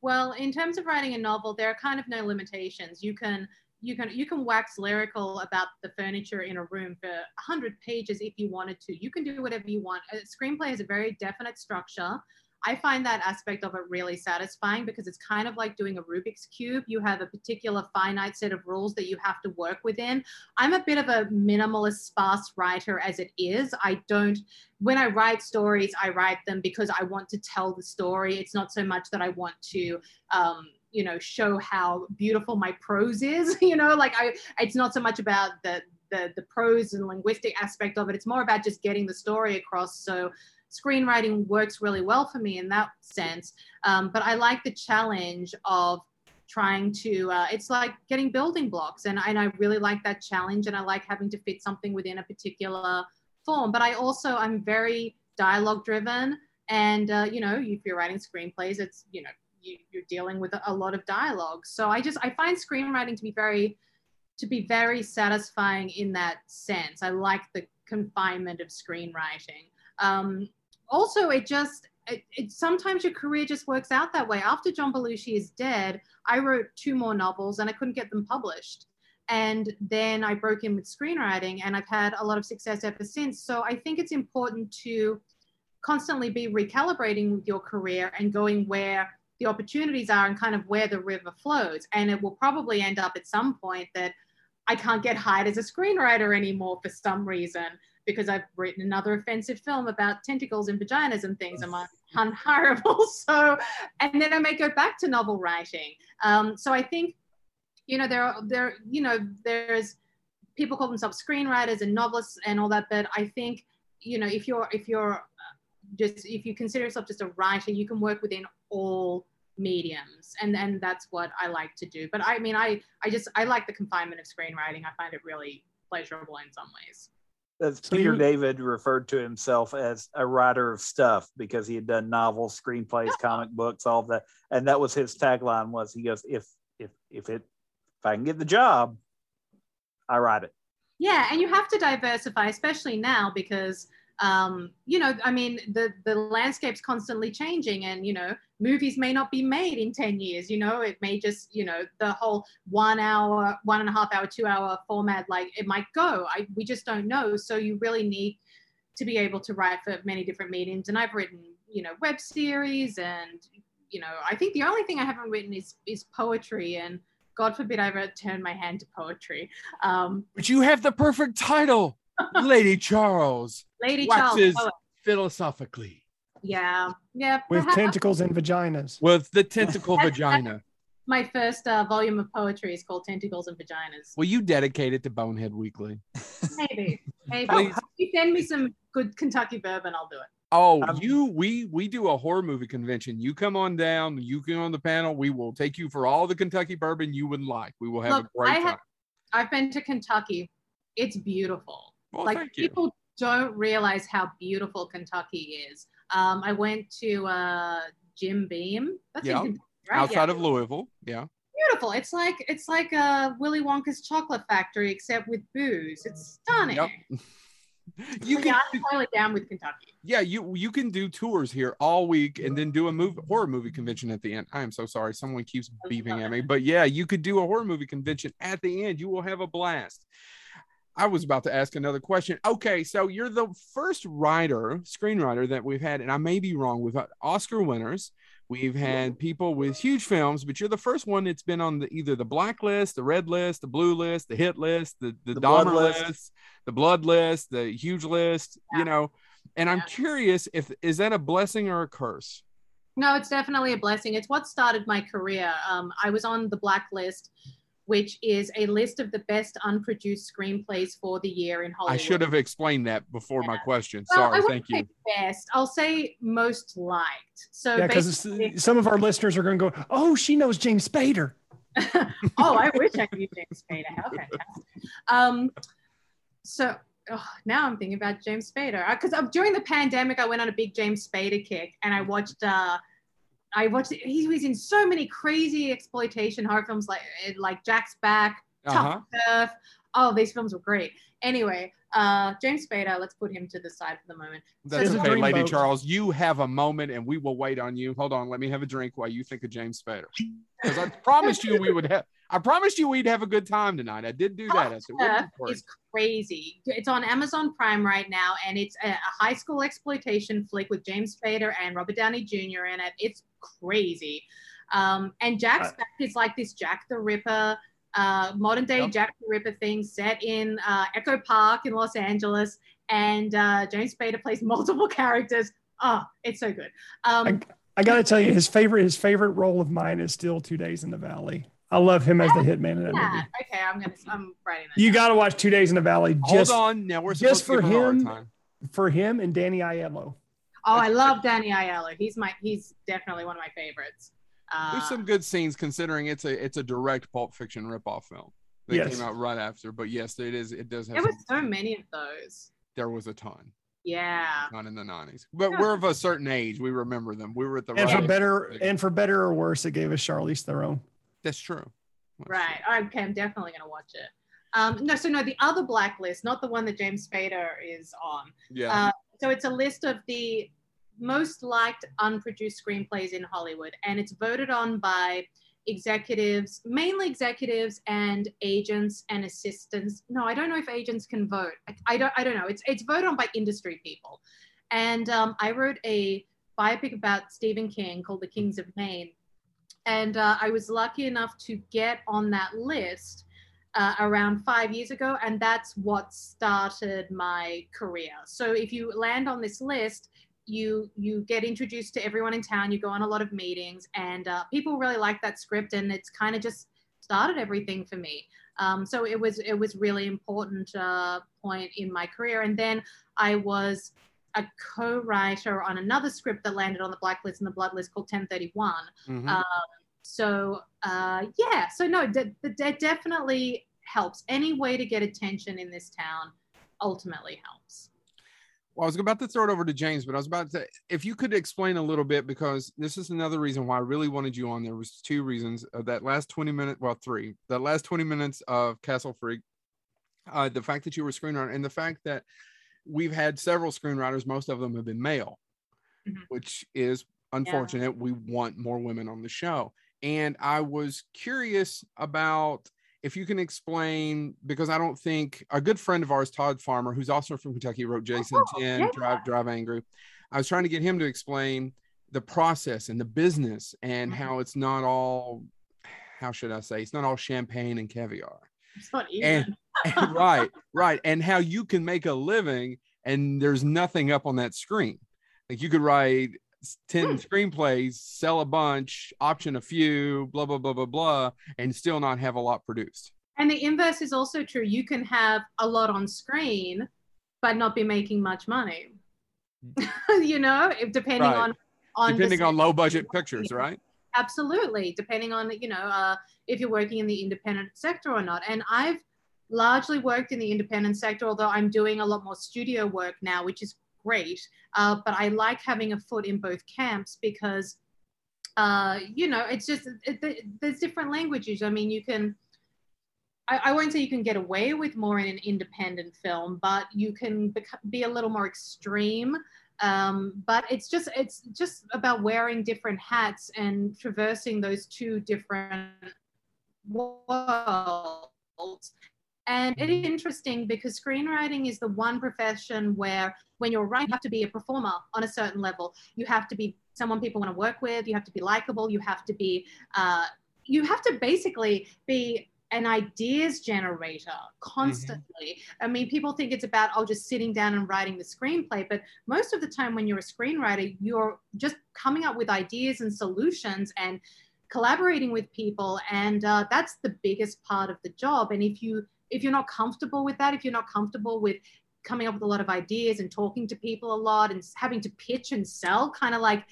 Well, in terms of writing a novel, there are kind of no limitations. You can you can you can wax lyrical about the furniture in a room for 100 pages if you wanted to. You can do whatever you want. A screenplay has a very definite structure. I find that aspect of it really satisfying because it's kind of like doing a Rubik's Cube. You have a particular finite set of rules that you have to work within. I'm a bit of a minimalist, sparse writer as it is. I don't, when I write stories, I write them because I want to tell the story. It's not so much that I want to, um, you know, show how beautiful my prose is. (laughs) you know, like I, it's not so much about the, the, the prose and linguistic aspect of it. It's more about just getting the story across. So screenwriting works really well for me in that sense. Um, but I like the challenge of trying to, uh, it's like getting building blocks. And, and I really like that challenge. And I like having to fit something within a particular form. But I also, I'm very dialogue driven. And, uh, you know, if you're writing screenplays, it's, you know, you, you're dealing with a lot of dialogue. So I just, I find screenwriting to be very, to be very satisfying in that sense. I like the confinement of screenwriting. Um, also, it just it, it, sometimes your career just works out that way. After John Belushi is dead, I wrote two more novels and I couldn't get them published. And then I broke in with screenwriting and I've had a lot of success ever since. So I think it's important to constantly be recalibrating with your career and going where the opportunities are and kind of where the river flows. And it will probably end up at some point that I can't get hired as a screenwriter anymore for some reason because I've written another offensive film about tentacles and vaginas and things. I'm unhireable. (laughs) So, and then I may go back to novel writing. Um, so I think, you know, there are there, you know, there's people call themselves screenwriters and novelists and all that. But I think, you know, if you're if you're just if you consider yourself just a writer, you can work within all mediums and and that's what i like to do but i mean i i just i like the confinement of screenwriting i find it really pleasurable in some ways as Peter David referred to himself as a writer of stuff because he had done novels, screenplays, comic books, all of that, and that was his tagline. Was he goes if if if it if I can get the job, I write it. Yeah, and you have to diversify, especially now because um, you know, I mean, the the landscape's constantly changing, and you know, movies may not be made in ten years. You know, it may just, you know, the whole one hour, one and a half hour, two hour format, like it might go. I we just don't know. So you really need to be able to write for many different mediums. And I've written, you know, web series, and you know, I think the only thing I haven't written is is poetry and. God forbid I ever turn my hand to poetry. Um, but you have the perfect title. (laughs) Lady Charles. Lady waxes Charles. philosophically. Yeah. Yeah. with perhaps tentacles and vaginas. With the tentacle vagina. (laughs) My first uh, volume of poetry is called Tentacles and Vaginas. Will you dedicate it to Bonehead Weekly? Maybe. (laughs) Maybe. Please. If you send me some good Kentucky bourbon, I'll do it. Oh, Um, you we we do a horror movie convention. You come on down, you get on the panel. We will take you for all the Kentucky bourbon you would like. We will have Look, a great I time. have- I've been to Kentucky. It's beautiful. well, like thank you. people don't realize how beautiful Kentucky is. Um, I went to uh, Jim Beam. That's Yeah. Kentucky, right? Outside Yeah. of Louisville, yeah. beautiful. It's like it's like a Willy Wonka's chocolate factory, except with booze. It's stunning. Yep. (laughs) You can, yeah, I'm totally down with Kentucky. yeah, you you can do tours here all week and then do a movie horror movie convention at the end. I am so sorry, someone keeps beeping at me, but yeah, you could do a horror movie convention at the end. You will have a blast. I was about to ask another question. Okay, so you're the first writer, screenwriter that we've had, and I may be wrong. We've had Oscar winners, we've had people with huge films, but you're the first one that's been on the either the blacklist, the red list, the blue list, the hit list, the the, The Dahmer list. list. the blood list, the huge list. Yeah. You know, and I'm curious if is that a blessing or a curse? No, it's definitely a blessing. It's what started my career. Um, I was on the blacklist, which is a list of the best unproduced screenplays for the year in Hollywood. I should have explained that before my question. Well, Sorry, wouldn't thank you. say Best. I'll say most liked. So Yeah, because some of our listeners are going to go, "Oh, she knows James Spader." (laughs) oh, I wish I knew James Spader. How fantastic. Um, so oh, now I'm thinking about James Spader because during the pandemic, I went on a big James Spader kick and I watched. Uh, I watched. He was in so many crazy exploitation horror films like like Jack's Back, Uh-huh. Tuff Turf. Oh, these films were great. Anyway, Uh, James Spader, let's put him to the side for the moment. That's It's a okay, Lady boat. Charles. You have a moment, and we will wait on you. Hold on, let me have a drink while you think of James Spader. Because I promised you we would have. I promised you we'd have a good time tonight. I did do that. I said, we're Earth recording. is crazy. It's on Amazon Prime right now, and it's a, a high school exploitation flick with James Spader and Robert Downey Jr. in it. It's crazy. Um, and Jack Uh, Spader is like this Jack the Ripper, uh, modern day Yep. Jack the Ripper thing set in uh, Echo Park in Los Angeles. And uh, James Spader plays (laughs) multiple characters. Oh, it's so good. Um, I got to tell you, his favorite his favorite role of mine is still Two Days in the Valley. I love him as the hitman in that yeah. movie. Okay, I'm gonna. I'm writing that. You got to watch Two Days in the Valley just Hold on. Now we're just for her a hard him. for him and Danny Aiello. Oh, I love Danny Aiello. He's my. He's definitely one of my favorites. Uh, There's some good scenes considering it's a it's a direct Pulp Fiction ripoff film that Yes. came out right after. But yes, it is. It does have. There was some- so many of those. there was a ton, Yeah. not in the '90s. But we're of a certain age. We remember them. We were at the And right. for better and for better or worse, it gave us Charlize Theron. That's true. That's Right. true. Okay, I'm definitely gonna watch it. Um, no, so no, the other blacklist, not the one that James Spader is on. Yeah. Uh, so it's a list of the most liked unproduced screenplays in Hollywood, and it's voted on by executives, mainly executives and agents and assistants. No, I don't know if agents can vote. I, I don't. I don't know. It's it's voted on by industry people, and um, I wrote a biopic about Stephen King called The Kings of Maine, and uh, I was lucky enough to get on that list uh, around five years ago, and that's what started my career. So if you land on this list, you you get introduced to everyone in town. You go on a lot of meetings, and uh, people really like that script, and it's kind of just started everything for me. Um, so it was it was really important uh, point in my career, and then I was a co-writer on another script that landed on the blacklist and the blood list called 1031 Mhm. um, so uh, yeah, so no, that definitely helps. Any way to get attention in this town ultimately helps. Well, I was about to throw it over to James, but I was about to, if you could explain a little bit, because this is another reason why I really wanted you on. There was two reasons. Uh, that last 20 minutes, well, three, that last 20 minutes of Castle Freak, uh, the fact that you were a screenwriter and the fact that we've had several screenwriters, most of them have been male, Mhm. which is unfortunate. We want more women on the show. And I was curious about if you can explain, because I don't think a good friend of ours, Todd Farmer, who's also from Kentucky, wrote Jason Oh, 10, yeah. Drive, Drive Angry. I was trying to get him to explain the process and the business and Mhm. how it's not all, how should I say, it's not all champagne and caviar. It's not And- even. (laughs) right, right. And how you can make a living and there's nothing up on that screen. Like you could write 10 Hmm. screenplays, sell a bunch, option a few, blah, blah, blah, blah, blah, and still not have a lot produced. And the inverse is also true. You can have a lot on screen, but not be making much money. (laughs) you know, if depending Right. on on Depending on low budget pictures, right? absolutely depending on you know uh, if you're working in the independent sector or not and i've largely worked in the independent sector although i'm doing a lot more studio work now which is great uh, but i like having a foot in both camps because uh, you know it's just it, it, there's different languages. I mean you can I, I won't say you can get away with more in an independent film, but you can be a little more extreme. Um, but it's just it's just about wearing different hats and traversing those two different worlds and it is interesting because screenwriting is the one profession where when you're writing you have to be a performer on a certain level you have to be someone people want to work with you have to be likable you have to be uh, you have to basically be an ideas generator constantly. I mean, people think it's about, oh, just sitting down and writing the screenplay. But most of the time, when you're a screenwriter, you're just coming up with ideas and solutions and collaborating with people. And uh, that's the biggest part of the job. And if you if you're not comfortable with that, if you're not comfortable with coming up with a lot of ideas and talking to people a lot and having to pitch and sell, kind of like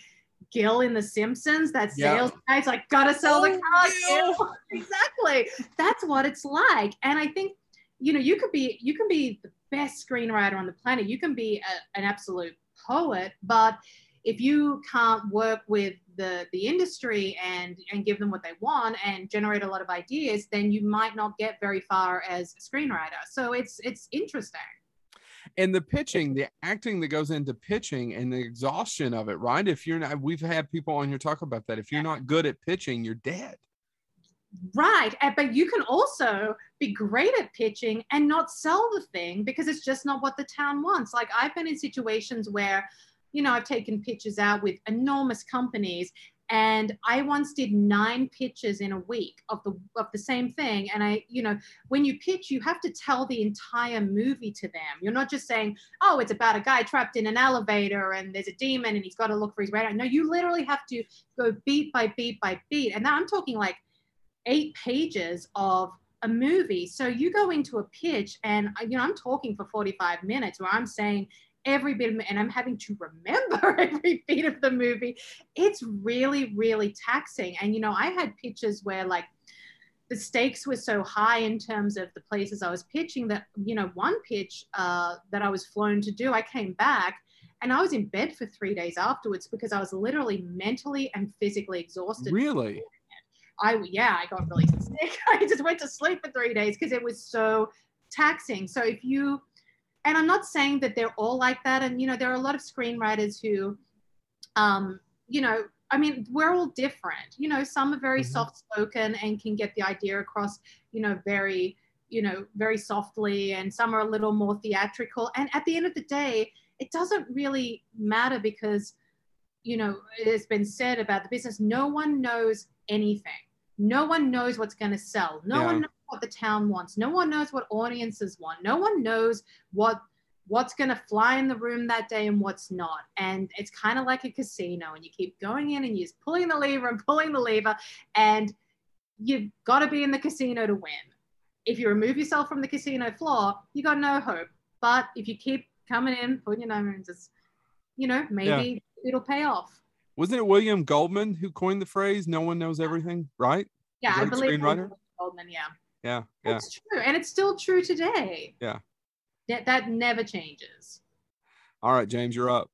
Gil in The Simpsons, that Yeah. sales guy's like, gotta sell the Oh, car. Gil. (laughs) Gil." exactly. That's what it's like. And I think, you know, you could be, you can be the best screenwriter on the planet. You can be a, an absolute poet, but if you can't work with the the industry and and give them what they want and generate a lot of ideas, then you might not get very far as a screenwriter. So it's it's interesting. and the pitching the acting that goes into pitching and the exhaustion of it right if you're not we've had people on here talk about that if you're not good at pitching you're dead Right. But you can also be great at pitching and not sell the thing because it's just not what the town wants. Like I've been in situations where, you know, I've taken pitches out with enormous companies and I once did nine pitches in a week of the of the same thing. And I, you know, when you pitch, you have to tell the entire movie to them. You're not just saying, oh, it's about a guy trapped in an elevator and there's a demon and he's got to look for his radar. No, you literally have to go beat by beat by beat. And now I'm talking like eight pages of a movie. So you go into a pitch, and you know I'm talking for 45 minutes, where I'm saying every bit of, and I'm having to remember (laughs) every beat of the movie. It's really, really taxing. And you know, I had pitches where like the stakes were so high in terms of the places I was pitching that you know one pitch uh, that I was flown to do, I came back. And I was in bed for three days afterwards because I was literally mentally and physically exhausted. really I yeah, I got really (laughs) sick. I just went to sleep for three days because it was so taxing. So if you, and I'm not saying that they're all like that, and you know there are a lot of screenwriters who, um, you know, I mean we're all different. You know, some are very Mhm. soft spoken and can get the idea across, you know, very you know very softly, and some are a little more theatrical. And at the end of the day, it doesn't really matter because you know, it has been said about the business, no one knows anything. No one knows what's going to sell. No Yeah. one knows what the town wants. No one knows what audiences want. No one knows what what's going to fly in the room that day and what's not. And it's kind of like a casino and you keep going in and you're just pulling the lever and pulling the lever and you've got to be in the casino to win. If you remove yourself from the casino floor, you got no hope. But if you keep coming in, putting your number and just, you know, maybe it'll pay off. wasn't it william goldman who coined the phrase no one knows everything right Yeah, I believe it screenwriter? Goldman. Yeah, yeah yeah it's true, and it's still true today. Yeah. that that never changes. all right james you're up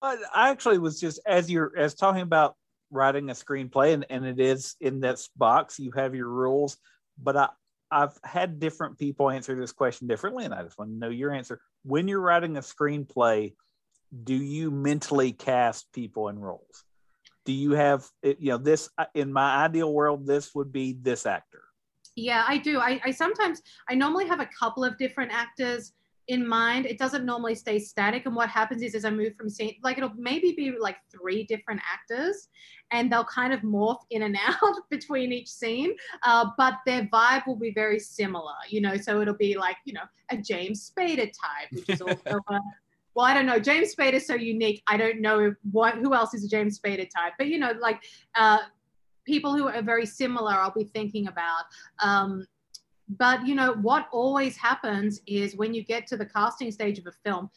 But I actually was just as you're as talking about writing a screenplay, and, and it is in this box, you have your rules. But I I've had different people answer this question differently, and I just want to know your answer. When you're writing a screenplay, do you mentally cast people in roles? Do you have it- you know this uh, in my ideal world, this would be this actor. Yeah, I do. I, I sometimes I normally have a couple of different actors in mind. It doesn't normally stay static. And what happens is as I move from scene, like it'll maybe be like three different actors and they'll kind of morph in and (laughs) out between each scene. Uh, but their vibe will be very similar, you know. So it'll be like, you know, a James Spader type, which is also (laughs) a well, I don't know. James Spader is so unique. I don't know what who else is a James Spader type, but you know, like uh, people who are very similar, I'll be thinking about. Um, but you know, what always happens is when you get to the casting stage of a film,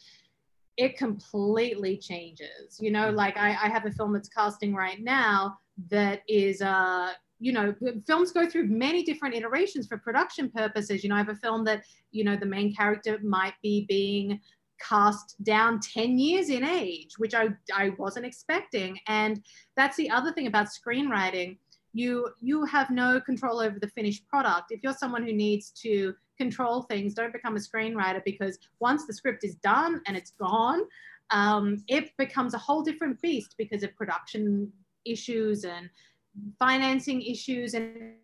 it completely changes. You know, like I, I have a film that's casting right now that is uh you know films go through many different iterations for production purposes you know i have a film that you know the main character might be being cast down 10 years in age which i i wasn't expecting. And that's the other thing about screenwriting. You you have no control over the finished product. If you're someone who needs to control things don't become a screenwriter because once the script is done and it's gone um, it becomes a whole different beast because of production issues and financing issues and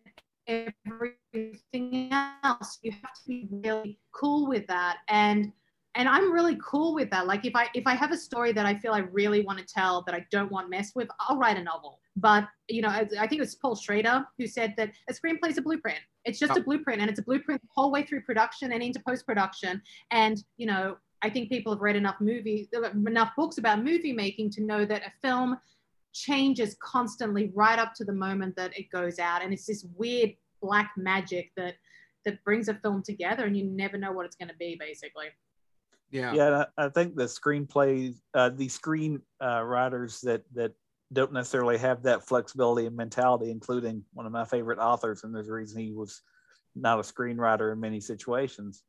everything else. You have to be really cool with that. And and i'm really cool with that. Like if i if i have a story that i feel i really want to tell that i don't want messed with i'll write a novel. But you know i, I think it was paul schrader who said that a screenplay is a blueprint. It's just Oh. a blueprint and it's a blueprint the whole way through production and into post-production. And you know i think people have read enough movies enough books about movie making to know that a film changes constantly right up to the moment that it goes out. And it's this weird black magic that that brings a film together and you never know what it's going to be basically yeah yeah, I, I think the screenplays, uh, the screen uh, writers that that don't necessarily have that flexibility and mentality, including one of my favorite authors, and there's a reason he was not a screenwriter in many situations.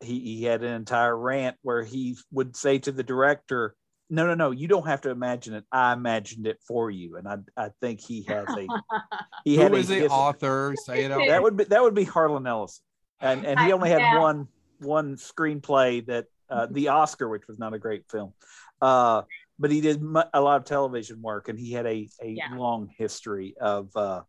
He he had an entire rant where he would say to the director, "No, no, no, you don't have to imagine it. I imagined it for you." And I I think he has a (laughs) he had who a is the author say it out that would be that would be Harlan Ellison, and and he only had yeah. one one screenplay that uh, the Oscar, which was not a great film. Uh, but he did mu- a lot of television work, and he had a, a Yeah. long history of uh,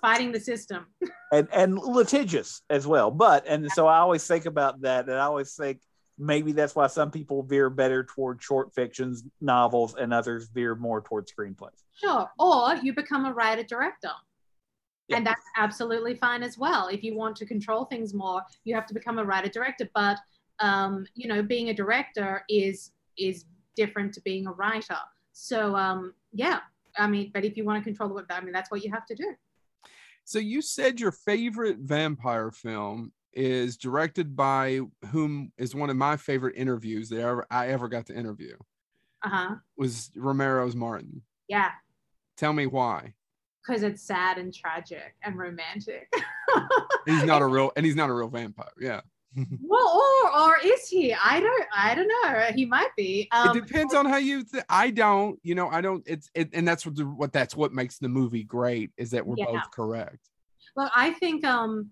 Fighting the system. (laughs) and and litigious as well. But and so I always think about that, and I always think maybe that's why some people veer better toward short fictions, novels, and others veer more toward screenplays. Sure. Or you become a writer director. Yeah. And that's absolutely fine as well. If you want to control things more, you have to become a writer director. But um, you know, being a director is is different to being a writer. So um, yeah, I mean, but if you want to control the web, I mean, that's what you have to do. So you said your favorite vampire film is directed by whom is one of my favorite interviews that I ever, I ever got to interview Uh huh. was Romero's Martin. Yeah, Tell me why. Because it's sad and tragic and romantic. (laughs) He's not a (laughs) real and he's not a real vampire. Yeah. (laughs) well, or or is he? I don't. I don't know. He might be. Um, it depends on how you th- I don't, you know, I don't it's it, and that's what the, what that's what makes the movie great is that we're Yeah. both correct. Look, I think um,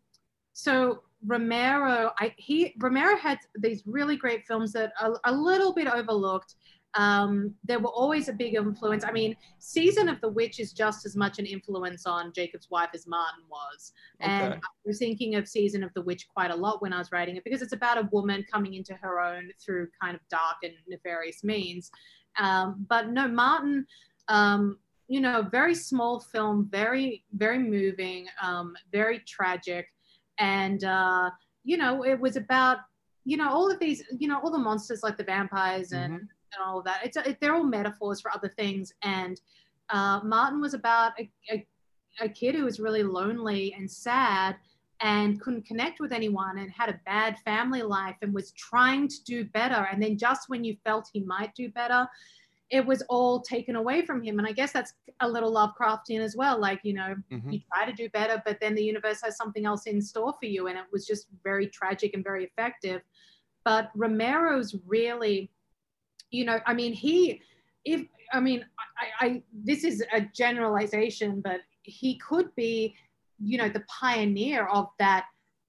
so. Romero, I he Romero had these really great films that are a little bit overlooked. Um, there were always a big influence. I mean, Season of the Witch is just as much an influence on Jacob's wife as Martin was. And I was thinking of Season of the Witch quite a lot when I was writing it because it's about a woman coming into her own through kind of dark and nefarious means. Um, but no, Martin, um, you know, very small film, very, very moving, um, very tragic. And, uh, you know, it was about, you know, all of these, you know, all the monsters like the vampires and, and all of that. It's, it, they're all metaphors for other things. And uh, Martin was about a, a, a kid who was really lonely and sad and couldn't connect with anyone and had a bad family life and was trying to do better. And then just when you felt he might do better, it was all taken away from him. And I guess that's a little Lovecraftian as well. Like, you know, Mhm. you try to do better, but then the universe has something else in store for you. And it was just very tragic and very effective. But Romero's really, you know, I mean, he, if, I mean, I, I, this is a generalization, but he could be, you know, the pioneer of that.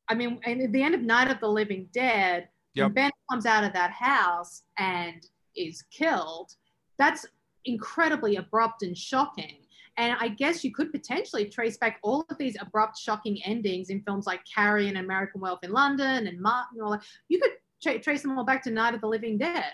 I mean, and at the end of Night of the Living Dead, Yep. when Ben comes out of that house and is killed, that's incredibly abrupt and shocking. And I guess you could potentially trace back all of these abrupt, shocking endings in films like Carrie and American Werewolf in London and Martin. and All that. You could tra- trace them all back to Night of the Living Dead.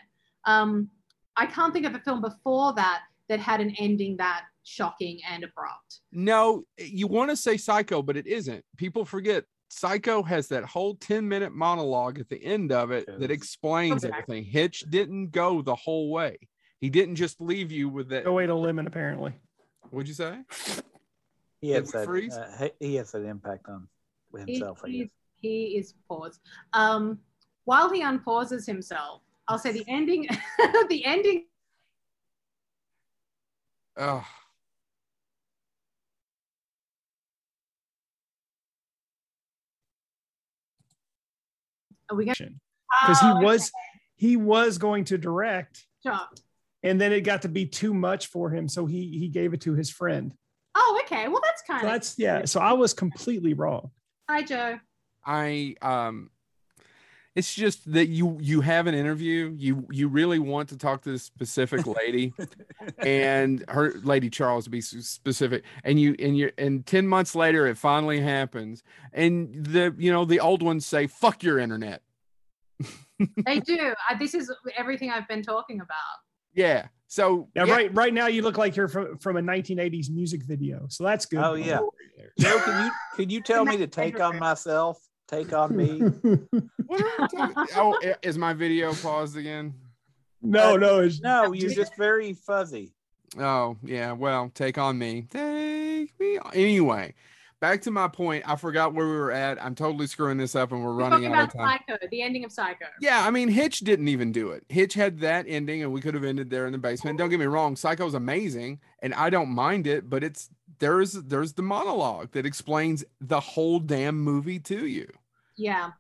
Um, I can't think of a film before that that had an ending that shocking and abrupt. No, you want to say Psycho, but it isn't. People forget Psycho has that whole 10 minute monologue at the end of it that explains Okay. everything. Hitch didn't go the whole way. He didn't just leave you with that. Go wait a lemon, apparently. What'd you say? He has Did that. Uh, he he has that impact on He, himself. He, he is paused. Um, while he unpauses himself, I'll say the ending, (laughs) the ending Oh, are we going Because he was he was going to direct, Sure. and then it got to be too much for him, so he he gave it to his friend. Oh, okay. Well, that's kind So of. that's yeah. So I was completely wrong. Hi, Joe. I um it's just that you you have an interview you you really want to talk to this specific (laughs) lady and her lady charles to be specific and you and you and 10 months later it finally happens and the you know the old ones say fuck your internet They (laughs) do. Uh, this is everything I've been talking about. yeah so Now, yeah, right right now, you look like you're from from a 1980s music video, so that's good. Oh yeah, Joe. Can you can you (laughs) tell me to take on myself? Take on me. what are we talking- oh is my video paused again no, uh, no, it's No, you're just very fuzzy. Oh, yeah. Well, take on me. Take me. on. Anyway, back to my point. I forgot where we were at. I'm totally screwing this up and we're We're running talking out of about time. Psycho, the ending of Psycho. Yeah, I mean, Hitch didn't even do it. Hitch had that ending and we could have ended there in the basement. Don't get me wrong, Psycho Psycho's amazing and I don't mind it, but it's there's there's the monologue that explains the whole damn movie to you. Yeah.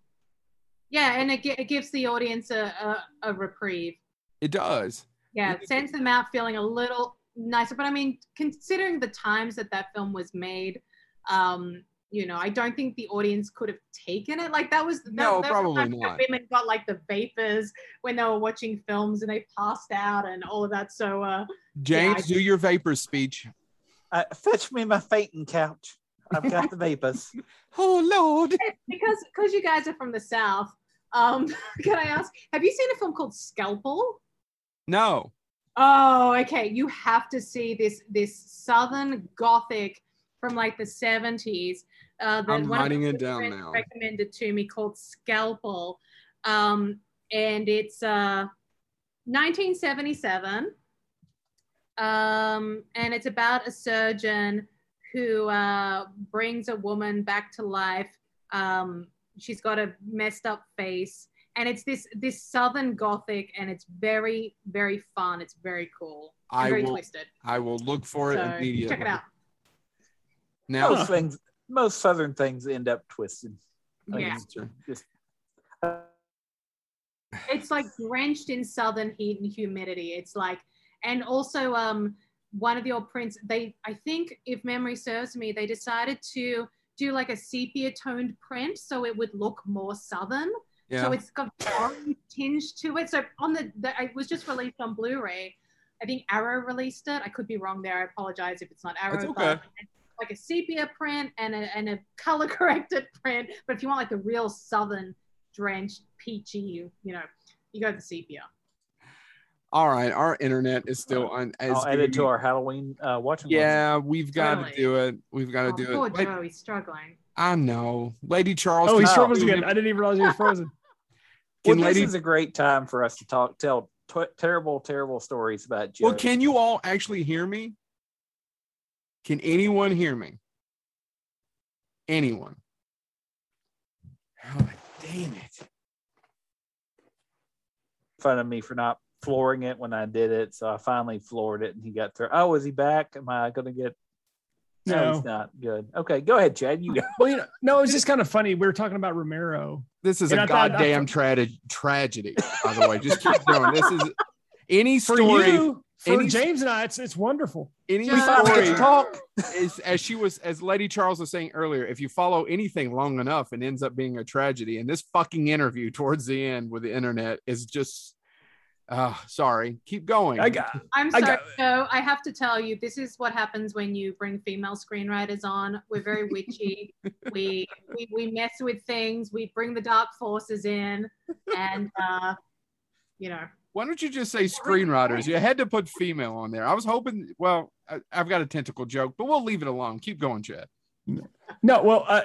Yeah, and it, it gives the audience a, a, a reprieve. It does. Yeah, Yeah. it sends them out feeling a little nicer. But I mean, considering the times that that film was made, um, you know, I don't think the audience could have taken it. Like that was that, No, that probably the not. Women got like the vapors when they were watching films and they passed out and all of that. So uh James, I- do your vapor speech. Uh, fetch me my fainting couch. I've got the vapors. (laughs) Oh Lord. because because you guys are from the south, um, (laughs) can I ask, have you seen a film called Scalpel? No. Oh, okay. You have to see this this Southern Gothic from like the seventies. Uh, that I'm writing it down now. Recommended to me called Scalpel, um, and it's uh, 1977, um, and it's about a surgeon who uh, brings a woman back to life. Um, she's got a messed up face, and it's this this Southern Gothic, and it's very very fun. It's very cool. and I very will twisted. I will look for it So immediately. check it out. Now Most things, most southern things end up twisted. I Yeah. That's true. It's like drenched in southern heat and humidity it's like and also um one of the old prints they i think if memory serves me they decided to do like a sepia toned print so it would look more southern. Yeah. so it's got orange tinge to it. So on the, the it was just released on blu-ray. I think arrow released it. I could be wrong there. I apologize if it's not arrow but okay. it's like a sepia print and a, and a color (laughs) corrected print. But if you want like the real southern drenched peachy you you know you go to the sepia All right. Our internet is still on as I'll add it to our Halloween uh, watching. list. Yeah, we've got Totally. to do it. We've got to oh, do poor it. Wait, joe he's struggling I know. Lady Charles. Oh, he's can- frozen again. I didn't even realize he was (laughs) frozen. Well, Can this is a great time for us to talk, tell t- terrible, terrible stories about Joe. Well, can you all actually hear me? Can anyone hear me? Anyone? Oh, damn it. fun of me for not flooring it when I did it, so I finally floored it, and he got through. Oh, is he back? Am I going to get? No, No. he's not. Good. Okay, go ahead, Chad. You go. (laughs) Well, you know, no, it's just kind of funny. We were talking about Romero. This is And a I thought- goddamn tra- tragedy, by the way. Just keep going. This is any For story. you, for any- James and I, it's it's wonderful. any We finally get to story talk. is as she was as Lady Charles was saying earlier, if you follow anything long enough, it ends up being a tragedy. And this fucking interview towards the end with the internet is just uh sorry. Keep going. I got i'm I sorry got- joe i have to tell you this is what happens when you bring female screenwriters on we're very witchy (laughs) we, we we mess with things we bring the dark forces in and uh you know Why don't you just say screenwriters? You had to put female on there. I was hoping. Well, I, I've got a tentacle joke, but we'll leave it alone. Keep going, Chad. no. Well, uh,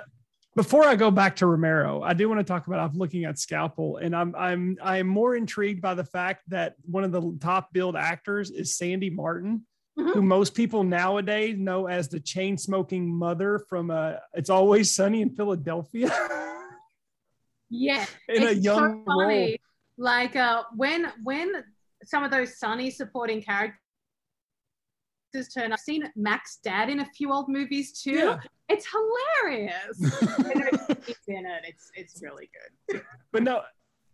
before I go back to Romero, I do want to talk about. I'm looking at Scalpel, and I'm I'm I'm more intrigued by the fact that one of the top billed actors is Sandy Martin, Mhm. who most people nowadays know as the chain smoking mother from uh, "It's Always Sunny in Philadelphia." (laughs) yeah in a it's young so funny. role. Like uh, when when some of those sunny supporting characters turn. I've seen Mac's dad in a few old movies too. Yeah. It's hilarious. (laughs) He's in it. It's it's really good. but no,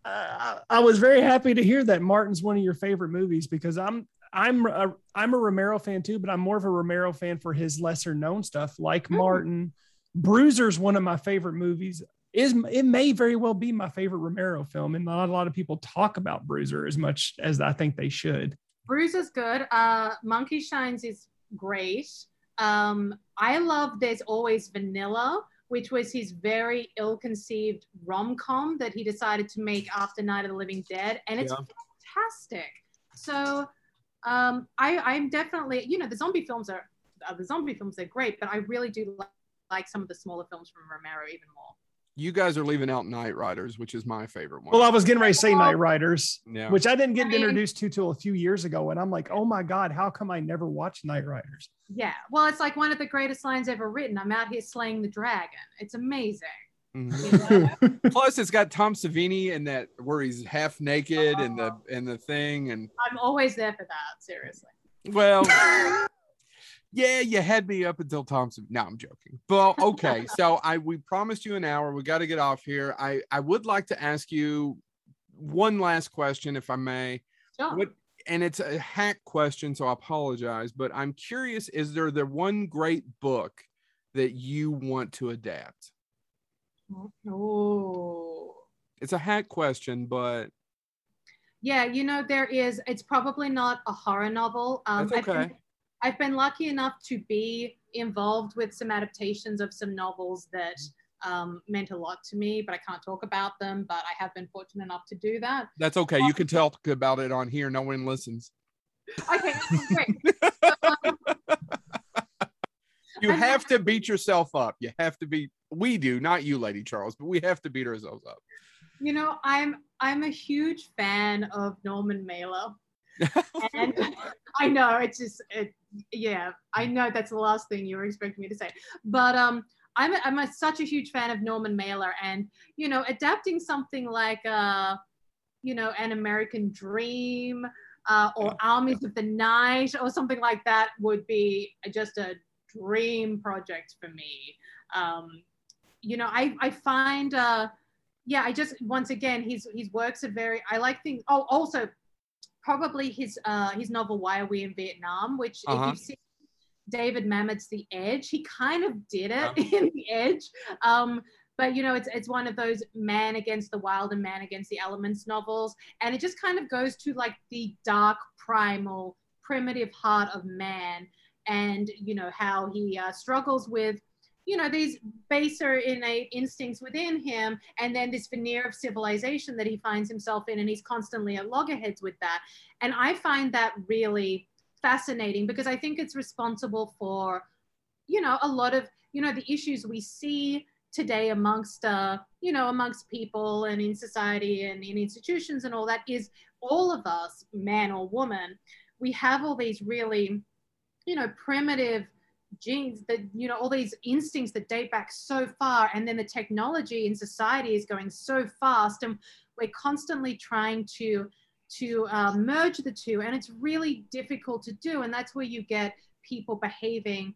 I, I was very happy to hear that Martin's one of your favorite movies because I'm I'm a, I'm a Romero fan too, but I'm more of a Romero fan for his lesser known stuff like Mm. Martin. Bruiser's one of my favorite movies. Is it may very well be my favorite Romero film, and not a lot of people talk about Bruiser as much as I think they should. Bruiser's good. Uh, Monkey Shines is great. Um, I love There's Always Vanilla, which was his very ill-conceived rom-com that he decided to make after Night of the Living Dead, and it's Yeah. fantastic. So um, I, I'm definitely, you know, the zombie films are uh, the zombie films are great, but I really do like, like some of the smaller films from Romero even more. You guys are leaving out Knightriders, which is my favorite one. Well, I was getting ready to say Night Riders, yeah. which I didn't get I mean- introduced to till a few years ago, and I'm like, oh my god, how come I never watched Knightriders? Yeah, well, it's like one of the greatest lines ever written. I'm out here slaying the dragon. It's amazing. Mhm. You know? (laughs) Plus, it's got Tom Savini in that where he's half naked and the and the thing and I'm always there for that. Seriously. well, (laughs) yeah, you had me up until Thompson. No, I'm joking. Well, okay, (laughs) so I we promised you an hour. We got to get off here. I I would like to ask you one last question, if I may. Sure. What and it's a hack question, so I apologize, but I'm curious: is there the one great book that you want to adapt? Oh. It's a hack question, but Yeah, you know, there is, it's probably not a horror novel. Um, That's I've been- okay. I've been lucky enough to be involved with some adaptations of some novels that um, meant a lot to me, but I can't talk about them. But I have been fortunate enough to do that. that's okay. You can talk about it on here. No one listens. Okay, great. (laughs) Um, You have to beat yourself up. You have to be. We do, not you, Lady Charles, but we have to beat ourselves up. you know, I'm I'm a huge fan of Norman Mailer. And I know it's just it, yeah, I know that's the last thing you were expecting me to say. But um I'm a, I'm a, such a huge fan of Norman Mailer and you know, adapting something like uh you know, an American Dream uh, or Armies of the Night or something like that would be just a dream project for me. Um, you know, I, I find, uh, yeah, I just, once again, his, his works are very, I like things. Oh, also probably his, uh, his novel, Why Are We in Vietnam, which Uh-huh. if you've seen David Mamet's The Edge, he kind of did it Yeah. (laughs) in The Edge. Um, but you know, it's it's one of those man against the wild and man against the elements novels, and it just kind of goes to like the dark, primal, primitive heart of man, and you know how he uh, struggles with, you know, these baser innate instincts within him, and then this veneer of civilization that he finds himself in, and he's constantly at loggerheads with that, and I find that really fascinating because I think it's responsible for, you know, a lot of you know the issues we see today amongst uh, you know amongst people and in society and in institutions and all that is all of us man or woman we have all these really you know primitive genes that you know all these instincts that date back so far and then the technology in society is going so fast and we're constantly trying to to uh, merge the two and it's really difficult to do and that's where you get people behaving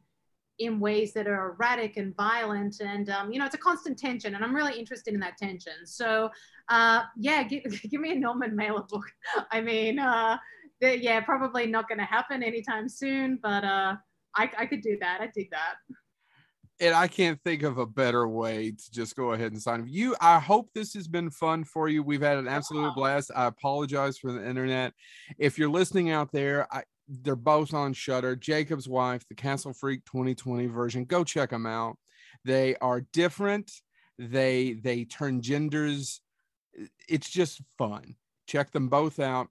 in ways that are erratic and violent and um, you know it's a constant tension and i'm really interested in that tension. So uh, yeah give, (laughs) give me a norman mailer book. (laughs) I mean uh, yeah probably not going to happen anytime soon but uh, I, I could do that i dig that and I can't think of a better way to just go ahead and sign up. You, I hope this has been fun for you. We've had an absolute blast. I apologize for the internet. If you're listening out there, I, they're both on Shudder. Jacob's Wife, the Castle Freak 2020 version. Go check them out. They are different. They they turn genders. It's just fun. Check them both out.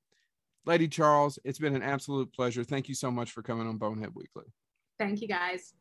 Lady Charles, it's been an absolute pleasure. Thank you so much for coming on Bonehead Weekly. Thank you guys.